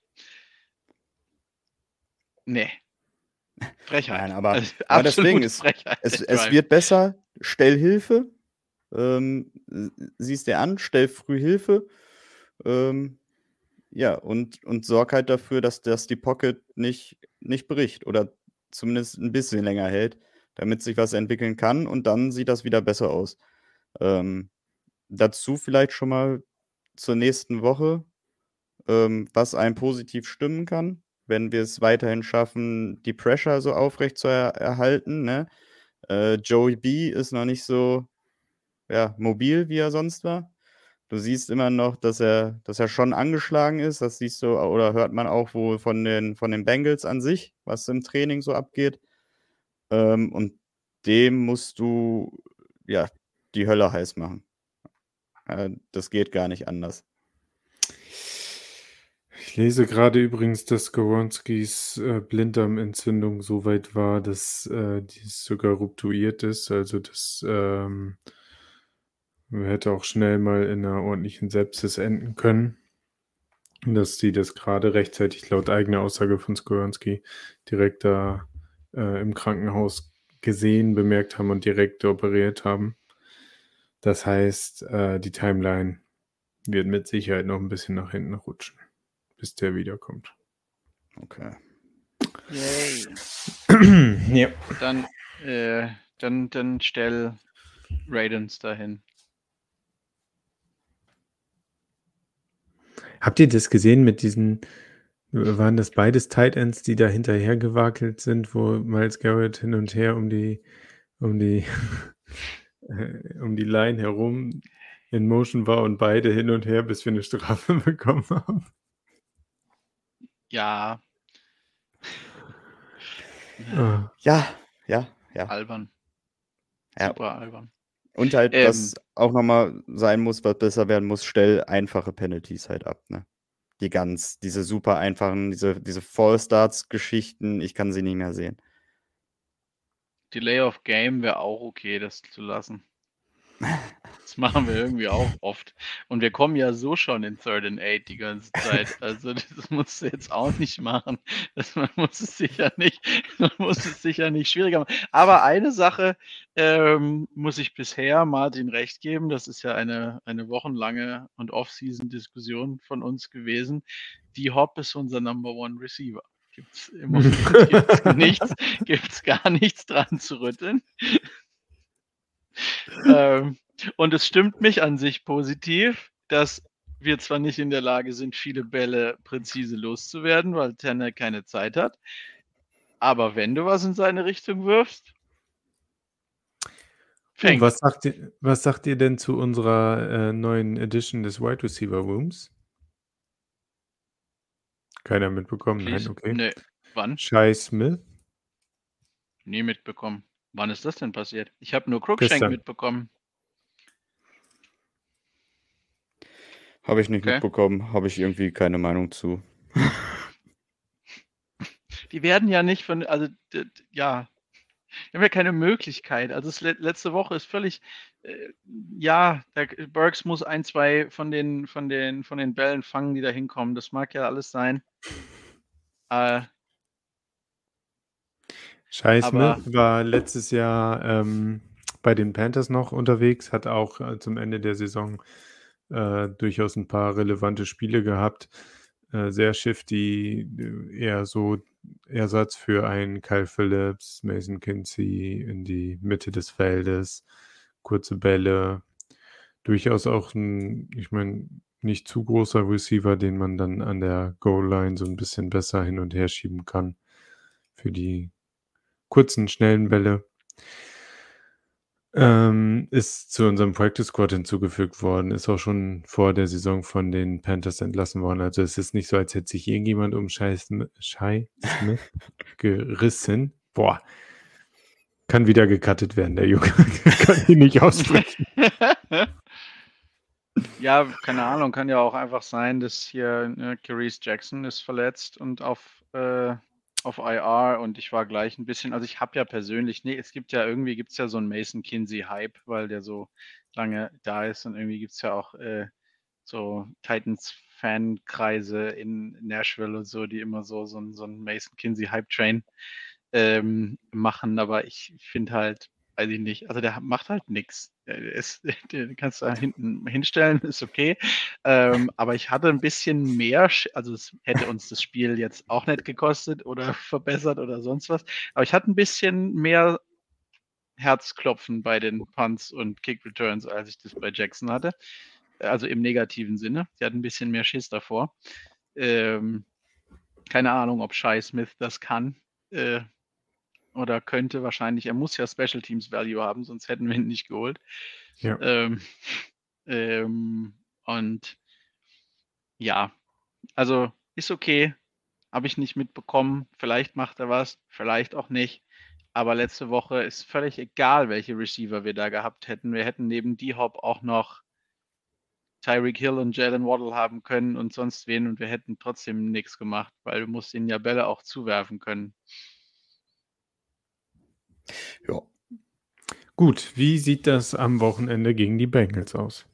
Nee. Frechheit. Nein, aber- Also, aber absolute ist, Frechheit, Es, es wird besser, stell Hilfe. Ähm, siehst dir an, stell früh Hilfe. Ähm, ja, und, und sorg halt dafür, dass, dass die Pocket nicht nicht bricht oder zumindest ein bisschen länger hält, damit sich was entwickeln kann und dann sieht das wieder besser aus. Ähm, dazu vielleicht schon mal zur nächsten Woche, ähm, was einen positiv stimmen kann, wenn wir es weiterhin schaffen, die Pressure so aufrecht zu er erhalten. Ne? Äh, Joey B ist noch nicht so ja, mobil, wie er sonst war. Du siehst immer noch, dass er, dass er schon angeschlagen ist. Das siehst du oder hört man auch wohl von den, von den Bengals an sich, was im Training so abgeht. Ähm, und dem musst du ja die Hölle heiß machen. Äh, das geht gar nicht anders. Ich lese gerade übrigens, dass Skoronskis äh, Blinddarmentzündung so weit war, dass äh, dies sogar ruptuiert ist. Also das ähm, hätte auch schnell mal in einer ordentlichen Sepsis enden können. Dass sie das gerade rechtzeitig laut eigener Aussage von Skoronski direkt da äh, im Krankenhaus gesehen, bemerkt haben und direkt operiert haben. Das heißt, äh, die Timeline wird mit Sicherheit noch ein bisschen nach hinten rutschen, bis der wiederkommt. Okay. Yay. ja. Dann, äh, dann, dann stell Raidens dahin. Habt ihr das gesehen mit diesen, waren das beides Tight Ends, die da hinterher gewackelt sind, wo Miles Garrett hin und her um die, um die, um die Line herum in Motion war und beide hin und her, bis wir eine Strafe bekommen haben? Ja. Ah. Ja, ja, ja. Albern. Ja. Super albern. Und halt, Ähm. was auch nochmal sein muss, was besser werden muss, stell einfache Penalties halt ab, ne? Die ganz, diese super einfachen, diese, diese Fall-Starts-Geschichten, ich kann sie nicht mehr sehen. Delay of Game wäre auch okay, das zu lassen. Das machen wir irgendwie auch oft. Und wir kommen ja so schon in Third and Eight die ganze Zeit. Also das musst du jetzt auch nicht machen. Das, man muss es sicher nicht, man muss es sicher nicht schwieriger machen. Aber eine Sache ähm, muss ich bisher Martin recht geben. Das ist ja eine, eine wochenlange und Off-Season-Diskussion von uns gewesen. Die Hop ist unser Number One Receiver. Gibt's im Moment gibt's nichts, gibt's gar nichts dran zu rütteln. ähm, und es stimmt mich an sich positiv, dass wir zwar nicht in der Lage sind, viele Bälle präzise loszuwerden, weil Tanner keine Zeit hat, aber wenn du was in seine Richtung wirfst, fängt. was sagt, ihr, was sagt ihr denn zu unserer äh, neuen Edition des Wide Receiver Rooms? Keiner mitbekommen? Nein, Please? okay. Nee. Wann? Shai Smith? Nie mitbekommen. Wann ist das denn passiert? Ich habe nur Cruikshank Gestern. mitbekommen. Habe ich nicht Okay. mitbekommen, habe ich irgendwie keine Meinung zu. Die werden ja nicht von, also ja, die haben ja keine Möglichkeit. Also letzte Woche ist völlig, ja, der Burks muss ein, zwei von den, von den, von den Bällen fangen, die da hinkommen. Das mag ja alles sein. Äh, Shai Aber- Smith war letztes Jahr ähm, bei den Panthers noch unterwegs, hat auch äh, zum Ende der Saison äh, durchaus ein paar relevante Spiele gehabt. Äh, sehr shifty, äh, eher so Ersatz für einen Kyle Phillips, Mason Kinsey in die Mitte des Feldes, kurze Bälle. Durchaus auch ein, ich meine, nicht zu großer Receiver, den man dann an der Goal-Line so ein bisschen besser hin und her schieben kann für die kurzen, schnellen Bälle. Ähm, ist zu unserem Practice Squad hinzugefügt worden, ist auch schon vor der Saison von den Panthers entlassen worden. Also es ist nicht so, als hätte sich irgendjemand um Shai Smith gerissen. Boah, kann wieder gecuttet werden, der Junge. kann ihn nicht aussprechen. ja, keine Ahnung, kann ja auch einfach sein, dass hier ne, Carice Jackson ist verletzt und auf, äh, auf IR und ich war gleich ein bisschen, also ich habe ja persönlich, nee, es gibt ja irgendwie, gibt es ja so einen Mason Kinsey-Hype, weil der so lange da ist und irgendwie gibt es ja auch äh, so Titans-Fankreise in Nashville und so, die immer so, so, so einen Mason Kinsey-Hype-Train ähm, machen, aber ich finde halt, weiß ich nicht. Also der macht halt nichts. Den kannst du da hinten hinstellen, ist okay. Ähm, aber ich hatte ein bisschen mehr, also es hätte uns das Spiel jetzt auch nicht gekostet oder verbessert oder sonst was. Aber ich hatte ein bisschen mehr Herzklopfen bei den Punts und Kick Returns, als ich das bei Jackson hatte. Also im negativen Sinne. Sie hat ein bisschen mehr Schiss davor. Ähm, keine Ahnung, ob Shai Smith das kann. Äh, oder könnte wahrscheinlich, er muss ja Special Teams Value haben, sonst hätten wir ihn nicht geholt. Ja. Ähm, ähm, und ja, also ist okay, habe ich nicht mitbekommen. Vielleicht macht er was, vielleicht auch nicht. Aber letzte Woche ist völlig egal, welche Receiver wir da gehabt hätten. Wir hätten neben D-Hop auch noch Tyreek Hill und Jalen Waddle haben können und sonst wen und wir hätten trotzdem nichts gemacht, weil du musst ihnen ja Bälle auch zuwerfen können. Ja. Gut, wie sieht das am Wochenende gegen die Bengals aus?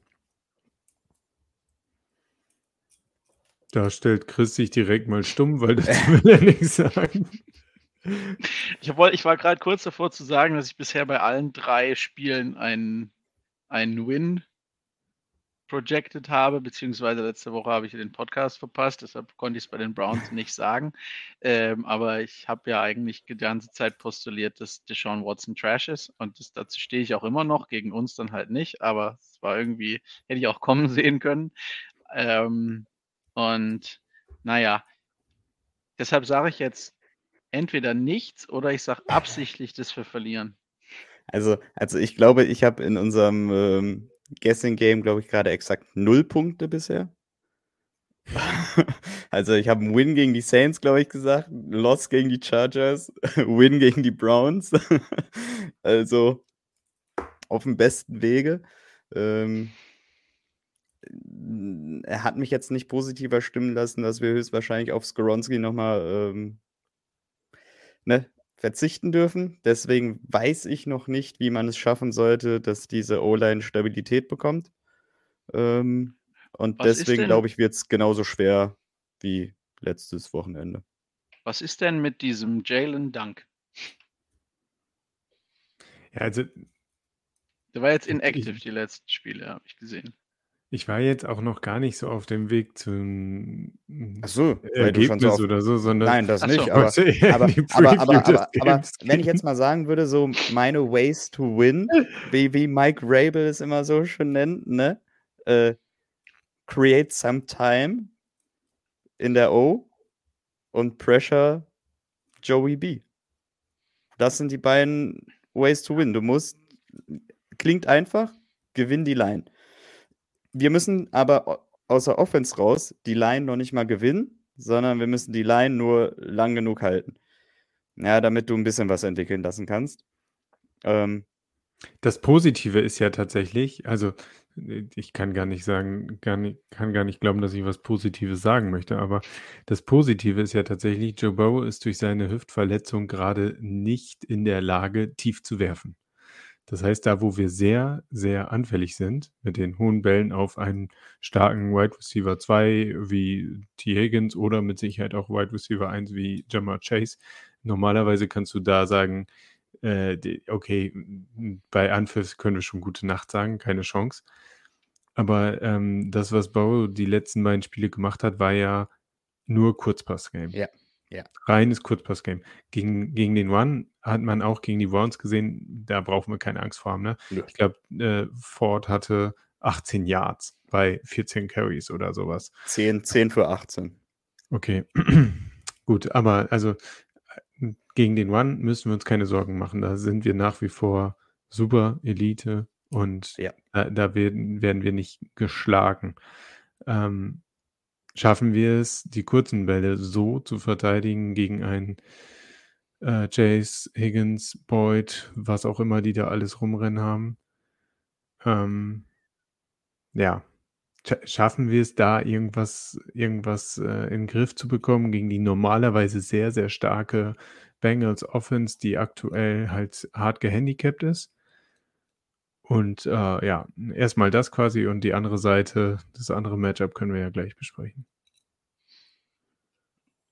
Da stellt Chris sich direkt mal stumm, weil das will er nichts sagen. Ich, wollt, ich war gerade kurz davor zu sagen, dass ich bisher bei allen drei Spielen einen, einen Win projected habe, beziehungsweise letzte Woche habe ich den Podcast verpasst, deshalb konnte ich es bei den Browns nicht sagen. Ähm, aber ich habe ja eigentlich die ganze Zeit postuliert, dass Deshaun Watson Trash ist und das, dazu stehe ich auch immer noch, gegen uns dann halt nicht, aber es war irgendwie, hätte ich auch kommen sehen können. Ähm, und naja, deshalb sage ich jetzt entweder nichts oder ich sage absichtlich, dass wir verlieren. Also, also ich glaube, ich habe in unserem ähm, Guessing Game, glaube ich, gerade exakt null Punkte bisher. also ich habe einen Win gegen die Saints, glaube ich, gesagt, Loss gegen die Chargers, Win gegen die Browns. also auf dem besten Wege. Ähm, er hat mich jetzt nicht positiver stimmen lassen, dass wir höchstwahrscheinlich auf Skoronski nochmal ähm, ne, verzichten dürfen. Deswegen weiß ich noch nicht, wie man es schaffen sollte, dass diese O-Line Stabilität bekommt. Ähm, und Was deswegen glaube ich, wird es genauso schwer wie letztes Wochenende. Was ist denn mit diesem Jalen Dunk? Ja, also. Der war jetzt inactive, die letzten Spiele, habe ich gesehen. Ich war jetzt auch noch gar nicht so auf dem Weg zum Ach so, Ergebnis so oder so, sondern Nein, das nicht, aber, aber, aber, aber, aber, wenn ich jetzt mal sagen würde, so meine Ways to win, wie, wie Mike Rabel es immer so schön nennt, ne? Äh, create some time in der O und pressure Joey B. Das sind die beiden Ways to win. Du musst, klingt einfach, gewinn die Line. Wir müssen aber außer Offense raus die Line noch nicht mal gewinnen, sondern wir müssen die Line nur lang genug halten. Ja, damit du ein bisschen was entwickeln lassen kannst. Ähm, das Positive ist ja tatsächlich, also ich kann gar nicht sagen, gar nicht, kann gar nicht glauben, dass ich was Positives sagen möchte, aber das Positive ist ja tatsächlich, Joe Bow ist durch seine Hüftverletzung gerade nicht in der Lage, tief zu werfen. Das heißt, da, wo wir sehr, sehr anfällig sind, mit den hohen Bällen auf einen starken Wide Receiver 2 wie T. Higgins oder mit Sicherheit auch Wide Receiver 1 wie Jamar Chase, normalerweise kannst du da sagen, äh, okay, bei Anpfiff können wir schon gute Nacht sagen, keine Chance. Aber ähm, das, was Bau die letzten beiden Spiele gemacht hat, war ja nur Kurzpass-Game. Ja. Ja. Reines Kurzpass-Game. Gegen, gegen den One hat man auch gegen die Browns gesehen, da brauchen wir keine Angst vor haben. Ne? Ja. Ich glaube, äh, Ford hatte 18 Yards bei 14 Carries oder sowas. 10, 10 für 18. Okay, gut, aber also äh, gegen den One müssen wir uns keine Sorgen machen. Da sind wir nach wie vor super Elite und ja. da, da werden, werden wir nicht geschlagen. Ähm, schaffen wir es, die kurzen Bälle so zu verteidigen gegen einen äh, Chase, Higgins, Boyd, was auch immer die da alles rumrennen haben. Ähm, ja, schaffen wir es da irgendwas, irgendwas äh, in den Griff zu bekommen gegen die normalerweise sehr, sehr starke Bengals Offense, die aktuell halt hart gehandicapt ist. Und äh, ja, erstmal das quasi und die andere Seite, das andere Matchup können wir ja gleich besprechen.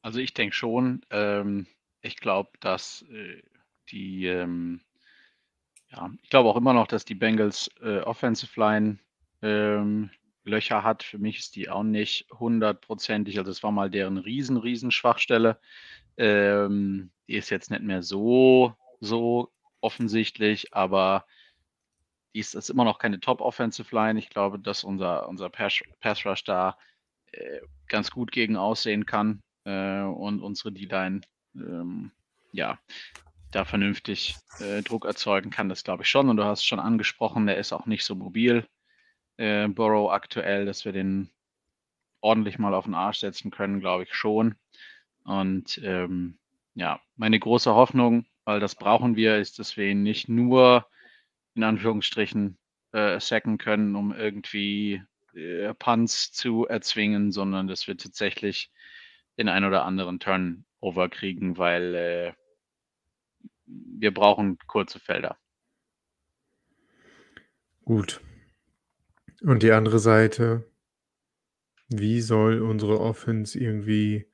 Also ich denke schon, ähm, ich glaube, dass äh, die, ähm, Ja, ich glaube auch immer noch, dass die Bengals äh, Offensive Line ähm, Löcher hat. Für mich ist die auch nicht hundertprozentig. Also, es war mal deren riesen, riesen Schwachstelle. Ähm, die ist jetzt nicht mehr so, so offensichtlich, aber die ist, ist immer noch keine Top-Offensive Line. Ich glaube, dass unser, unser Pass, Pass Rush da äh, ganz gut gegen aussehen kann äh, und unsere D-Line ähm, ja, da vernünftig äh, Druck erzeugen kann, das glaube ich schon. Und du hast schon angesprochen, der ist auch nicht so mobil, äh, Burrow aktuell, dass wir den ordentlich mal auf den Arsch setzen können, glaube ich schon. Und ähm, ja, meine große Hoffnung, weil das brauchen wir, ist, dass wir ihn nicht nur in Anführungsstrichen äh, sacken können, um irgendwie äh, Punts zu erzwingen, sondern dass wir tatsächlich den ein oder anderen Turnover kriegen, weil äh, wir brauchen kurze Felder. Gut. Und die andere Seite, wie soll unsere Offense irgendwie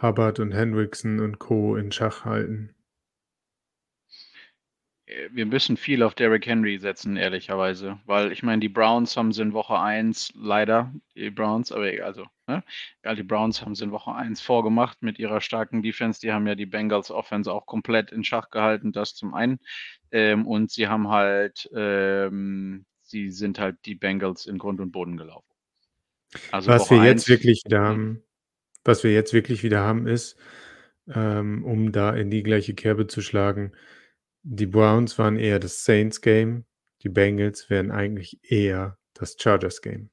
Hubbard und Hendrickson und Co. in Schach halten? Wir müssen viel auf Derrick Henry setzen, ehrlicherweise. Weil ich meine, die Browns haben sie in Woche 1 leider, die Browns, aber egal, also, ne? Egal, die Browns haben sie in Woche 1 vorgemacht mit ihrer starken Defense. Die haben ja die Bengals Offense auch komplett in Schach gehalten, das zum einen. Ähm, und sie haben halt, ähm, sie sind halt die Bengals in Grund und Boden gelaufen. Also was Woche wir jetzt wirklich wieder hm. haben, was wir jetzt wirklich wieder haben, ist, ähm, um da in die gleiche Kerbe zu schlagen, die Browns waren eher das Saints-Game, die Bengals wären eigentlich eher das Chargers-Game.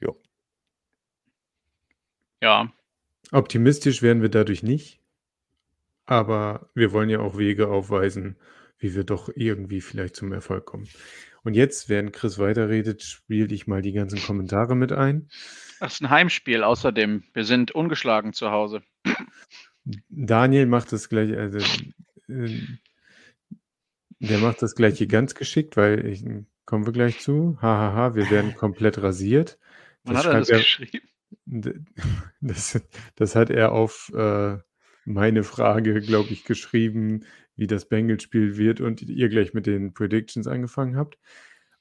Ja. Ja. Optimistisch wären wir dadurch nicht, aber wir wollen ja auch Wege aufweisen, wie wir doch irgendwie vielleicht zum Erfolg kommen. Und jetzt, während Chris weiterredet, spiele ich mal die ganzen Kommentare mit ein. Das ist ein Heimspiel außerdem. Wir sind ungeschlagen zu Hause. Daniel macht das gleich, also der macht das gleich hier ganz geschickt, weil ich kommen wir gleich zu. Hahaha, ha, ha, wir werden komplett rasiert. Wann das hat er das er, geschrieben? Das, das, hat er auf äh, meine Frage, glaube ich, geschrieben, wie das Bengals-Spiel wird und ihr gleich mit den Predictions angefangen habt.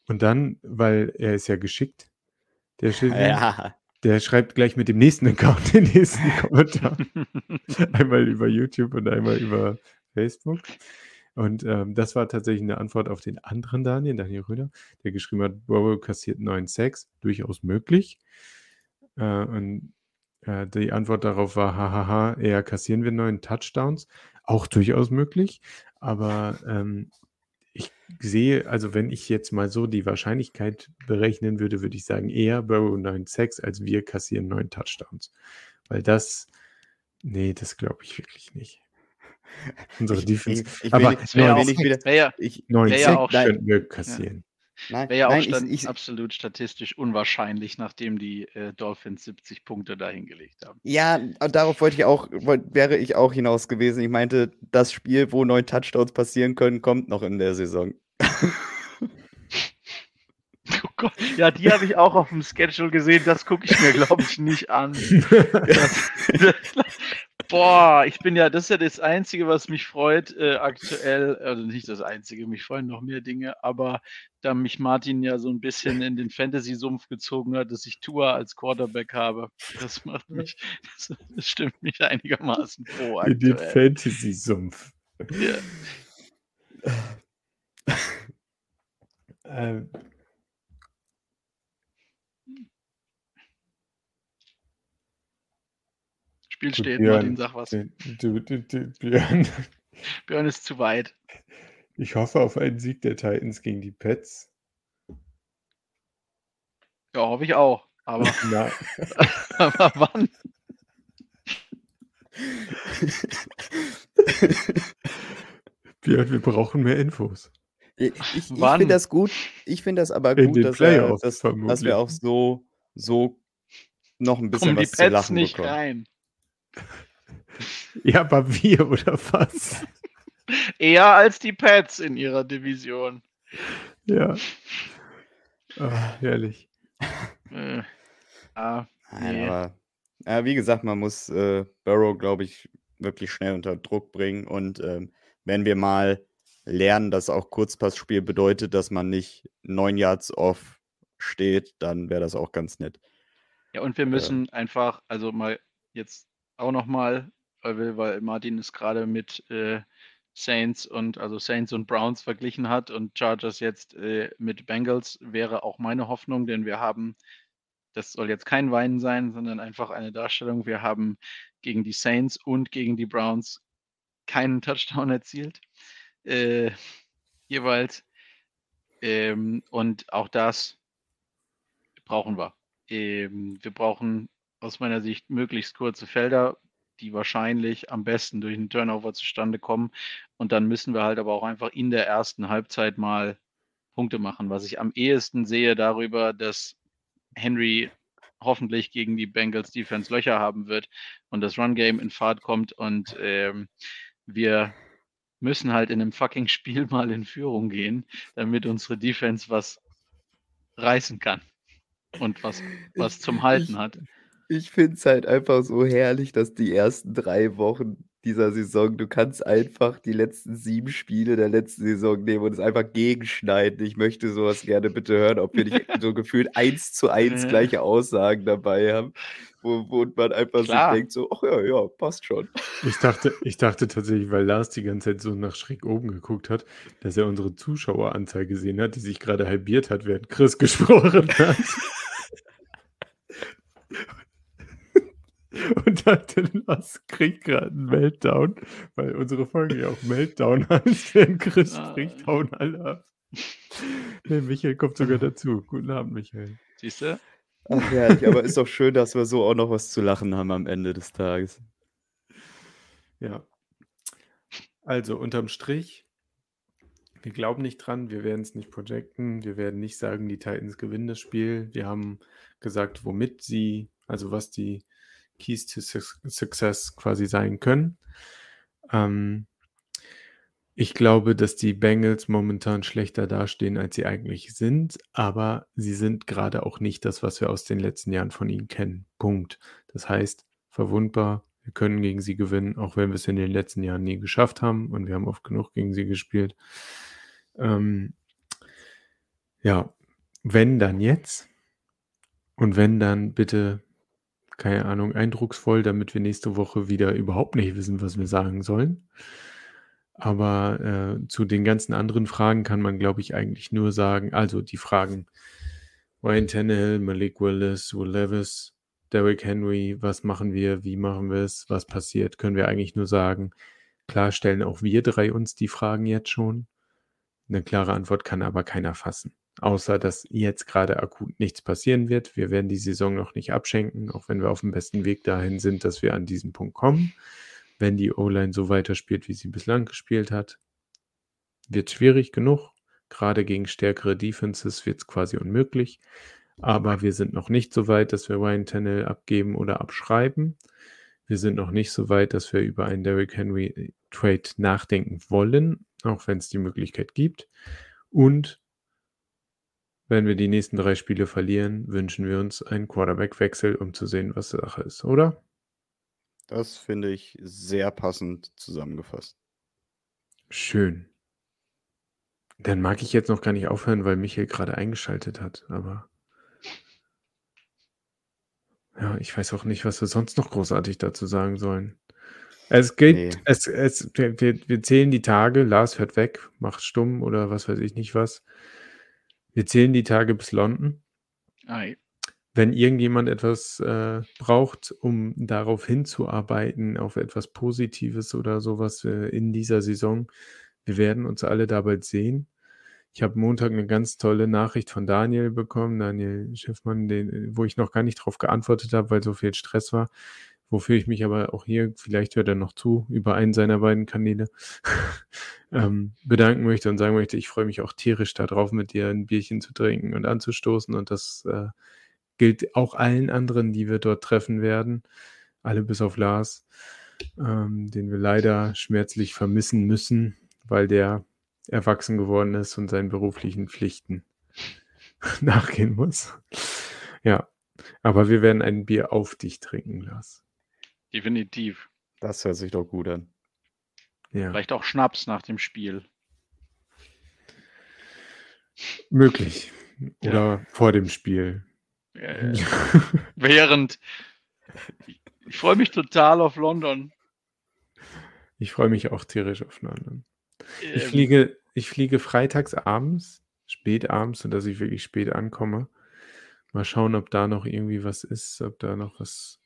Und dann, weil er ist ja geschickt, der, ja. der schreibt gleich mit dem nächsten Account den nächsten Kommentar. einmal über YouTube und einmal über Facebook. Und ähm, das war tatsächlich eine Antwort auf den anderen Daniel, Daniel Röder, der geschrieben hat, Burrow kassiert 9 Sex, durchaus möglich. Äh, und äh, die Antwort darauf war, hahaha, eher kassieren wir neun Touchdowns, auch durchaus möglich. Aber ähm, ich sehe, also wenn ich jetzt mal so die Wahrscheinlichkeit berechnen würde, würde ich sagen, eher Burrow 9 Sex, als wir kassieren neun Touchdowns. Weil das, nee, das glaube ich wirklich nicht. Unsere Defense. Ich, ich, aber will, neun, will wieder, wär, ich, neun wär ja auch könnten wir kassieren. Nein, Wäre ja auch nein, stand, ich, absolut statistisch unwahrscheinlich, nachdem die äh, Dolphins 70 Punkte dahingelegt haben. Ja, darauf wollte ich auch, wollt, wäre ich auch hinaus gewesen. Ich meinte, das Spiel, wo neun Touchdowns passieren können, kommt noch in der Saison. Oh Gott. Ja, die habe ich auch auf dem Schedule gesehen. Das gucke ich mir, glaube ich, nicht an. Das, das, boah, ich bin ja, das ist ja das Einzige, was mich freut äh, aktuell. Also nicht das Einzige, mich freuen noch mehr Dinge, aber da mich Martin ja so ein bisschen in den Fantasy-Sumpf gezogen hat, dass ich Tour als Quarterback habe, das macht mich, das, das stimmt mich einigermaßen froh. In den Fantasy-Sumpf. Ja. ähm, Spiel steht, Björn, Martin, sag was. Du, du, du, Björn. Björn ist zu weit. Ich hoffe auf einen Sieg der Titans gegen die Pets. Ja, hoffe ich auch. Aber, aber wann? Björn, wir brauchen mehr Infos. Ich, ich, ich finde das gut. Ich finde das aber gut, dass, er, dass, dass, wir auch so, so noch ein bisschen Kommen was die Pets zu lachen nicht bekommen. rein. Ja, aber wir oder was? Eher als die Pets in ihrer Division. Ja. Oh, herrlich. Äh, ah, nee. aber, ja, wie gesagt, man muss äh, Burrow, glaube ich, wirklich schnell unter Druck bringen. Und ähm, wenn wir mal lernen, dass auch Kurzpassspiel bedeutet, dass man nicht neun Yards off steht, dann wäre das auch ganz nett. Ja, und wir müssen einfach, also mal jetzt auch nochmal, weil, weil Martin es gerade mit äh, Saints und also Saints und Browns verglichen hat und Chargers jetzt äh, mit Bengals wäre auch meine Hoffnung, denn wir haben, das soll jetzt kein Weinen sein, sondern einfach eine Darstellung. Wir haben gegen die Saints und gegen die Browns keinen Touchdown erzielt, äh, jeweils. Ähm, und auch das brauchen wir. Ähm, wir brauchen aus meiner Sicht möglichst kurze Felder, die wahrscheinlich am besten durch einen Turnover zustande kommen. Und dann müssen wir halt aber auch einfach in der ersten Halbzeit mal Punkte machen. Was ich am ehesten sehe darüber, dass Henry hoffentlich gegen die Bengals Defense Löcher haben wird und das Run Game in Fahrt kommt und ähm, wir müssen halt in einem fucking Spiel mal in Führung gehen, damit unsere Defense was reißen kann und was, was zum Halten hat. Ich finde es halt einfach so herrlich, dass die ersten drei Wochen dieser Saison, du kannst einfach die letzten sieben Spiele der letzten Saison nehmen und es einfach gegenschneiden. Ich möchte sowas gerne bitte hören, ob wir nicht so gefühlt eins zu eins gleiche Aussagen dabei haben, wo, wo man einfach Klar. sich denkt, so, ach ja, ja, passt schon. Ich dachte, ich dachte tatsächlich, weil Lars die ganze Zeit so nach schräg oben geguckt hat, dass er unsere Zuschaueranzahl gesehen hat, die sich gerade halbiert hat, während Chris gesprochen hat. Und dachte, Lars kriegt gerade einen Meltdown, weil unsere Folge ja auch Meltdown heißt, während Chris Ah. spricht, hauen alle ab. Der Michael kommt sogar dazu. Guten Abend, Michael. Siehst du? Ach herrlich, aber ist doch schön, dass wir so auch noch was zu lachen haben am Ende des Tages. Ja. Also unterm Strich, wir glauben nicht dran, wir werden es nicht projecten, wir werden nicht sagen, die Titans gewinnen das Spiel. Wir haben gesagt, womit sie, also was die Keys to Suc- Success quasi sein können. Ähm, ich glaube, dass die Bengals momentan schlechter dastehen, als sie eigentlich sind, aber sie sind gerade auch nicht das, was wir aus den letzten Jahren von ihnen kennen. Punkt. Das heißt, verwundbar, wir können gegen sie gewinnen, auch wenn wir es in den letzten Jahren nie geschafft haben und wir haben oft genug gegen sie gespielt. Ähm, ja, wenn dann jetzt und wenn dann bitte, keine Ahnung, eindrucksvoll, damit wir nächste Woche wieder überhaupt nicht wissen, was wir sagen sollen. Aber äh, zu den ganzen anderen Fragen kann man, glaube ich, eigentlich nur sagen, also die Fragen Ryan Tannehill, Malik Willis, Will Levis, Derrick Henry, was machen wir, wie machen wir es, was passiert, können wir eigentlich nur sagen. Klar stellen auch wir drei uns die Fragen jetzt schon. Eine klare Antwort kann aber keiner fassen. Außer, dass jetzt gerade akut nichts passieren wird. Wir werden die Saison noch nicht abschenken, auch wenn wir auf dem besten Weg dahin sind, dass wir an diesen Punkt kommen. Wenn die O-Line so weiterspielt, wie sie bislang gespielt hat, wird schwierig genug. Gerade gegen stärkere Defenses wird es quasi unmöglich. Aber wir sind noch nicht so weit, dass wir Ryan Tannehill abgeben oder abschreiben. Wir sind noch nicht so weit, dass wir über einen Derrick Henry Trade nachdenken wollen, auch wenn es die Möglichkeit gibt. Und wenn wir die nächsten drei Spiele verlieren, wünschen wir uns einen Quarterback-Wechsel, um zu sehen, was Sache ist, oder? Das finde ich sehr passend zusammengefasst. Schön. Dann mag ich jetzt noch gar nicht aufhören, weil Michael gerade eingeschaltet hat, aber. Ja, ich weiß auch nicht, was wir sonst noch großartig dazu sagen sollen. Es geht, Nee. es, es, wir, wir zählen die Tage, Lars hört weg, macht stumm oder was weiß ich nicht was. Wir zählen die Tage bis London. Ei. Wenn irgendjemand etwas äh, braucht, um darauf hinzuarbeiten, auf etwas Positives oder sowas äh, in dieser Saison, wir werden uns alle da bald sehen. Ich habe Montag eine ganz tolle Nachricht von Daniel bekommen, Daniel Schiffmann, den, wo ich noch gar nicht drauf geantwortet habe, weil so viel Stress war. Wofür ich mich aber auch hier, vielleicht hört er noch zu, über einen seiner beiden Kanäle, ähm, bedanken möchte und sagen möchte, ich freue mich auch tierisch darauf, mit dir ein Bierchen zu trinken und anzustoßen. Und das äh, gilt auch allen anderen, die wir dort treffen werden. Alle bis auf Lars, ähm, den wir leider schmerzlich vermissen müssen, weil der erwachsen geworden ist und seinen beruflichen Pflichten nachgehen muss. Ja, aber wir werden ein Bier auf dich trinken, Lars. Definitiv. Das hört sich doch gut an. Ja. Vielleicht auch Schnaps nach dem Spiel. Möglich. Ja. Oder vor dem Spiel. Äh, während. Ich freue mich total auf London. Ich freue mich auch tierisch auf London. Ich Ähm, fliege, ich fliege freitags abends, spät abends, sodass ich wirklich spät ankomme. Mal schauen, ob da noch irgendwie was ist, ob da noch was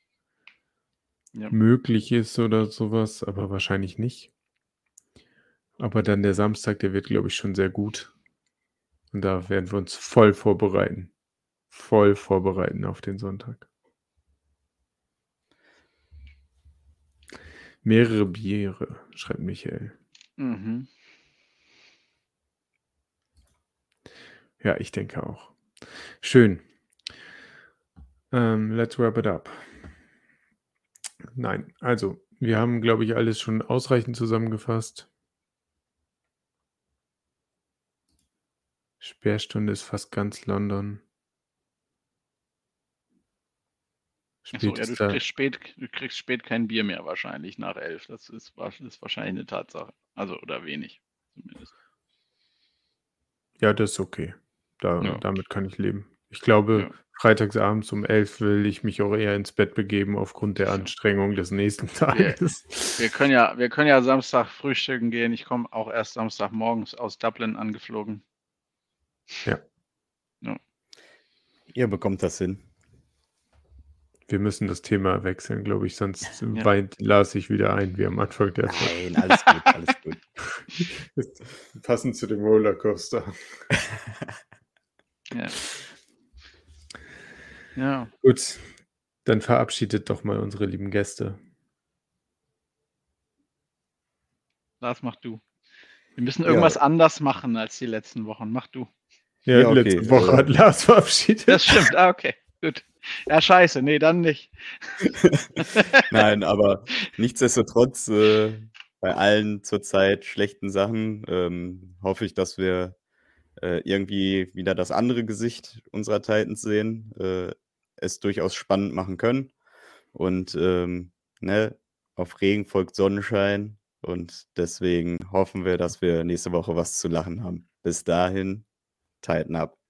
Ja. möglich ist oder sowas, aber wahrscheinlich nicht. Aber dann der Samstag, der wird, glaube ich, schon sehr gut. Und da werden wir uns voll vorbereiten. Voll vorbereiten auf den Sonntag. Mehrere Biere, schreibt Michael. Mhm. Ja, ich denke auch. Schön. Ähm, let's wrap it up. Nein, also, wir haben, glaube ich, alles schon ausreichend zusammengefasst. Sperrstunde ist fast ganz London. Achso, Spät ja, du kriegst, spät, du kriegst spät kein Bier mehr wahrscheinlich nach elf. Das ist, wa- ist wahrscheinlich eine Tatsache. Also, oder wenig zumindest. ja, das ist okay. Da, Ja. Damit kann ich leben. Ich glaube, Ja. freitagsabends um elf will ich mich auch eher ins Bett begeben aufgrund der Ja. Anstrengung des nächsten Wir, Tages. wir, können ja, wir können ja Samstag frühstücken gehen. Ich komme auch erst Samstagmorgens aus Dublin angeflogen. Ihr bekommt das hin. Wir müssen das Thema wechseln, glaube ich, sonst Ja. weint Lars sich wieder ein, wie am Anfang der Nein, alles gut, alles gut. Passend zu dem Rollercoaster. Ja. ja. Gut, dann verabschiedet doch mal unsere lieben Gäste. Lars, mach du. Wir müssen irgendwas Ja. anders machen als die letzten Wochen. Mach du. Ja, Ja, okay, letzte Woche hat Lars verabschiedet. Das stimmt. Ah, okay. Gut. Ja, scheiße. Nee, dann nicht. Nein, aber nichtsdestotrotz, äh, bei allen zurzeit schlechten Sachen, ähm, hoffe ich, dass wir äh, irgendwie wieder das andere Gesicht unserer Titans sehen, äh, es durchaus spannend machen können. Und ähm, ne, auf Regen folgt Sonnenschein. Und deswegen hoffen wir, dass wir nächste Woche was zu lachen haben. Bis dahin, Titan ab.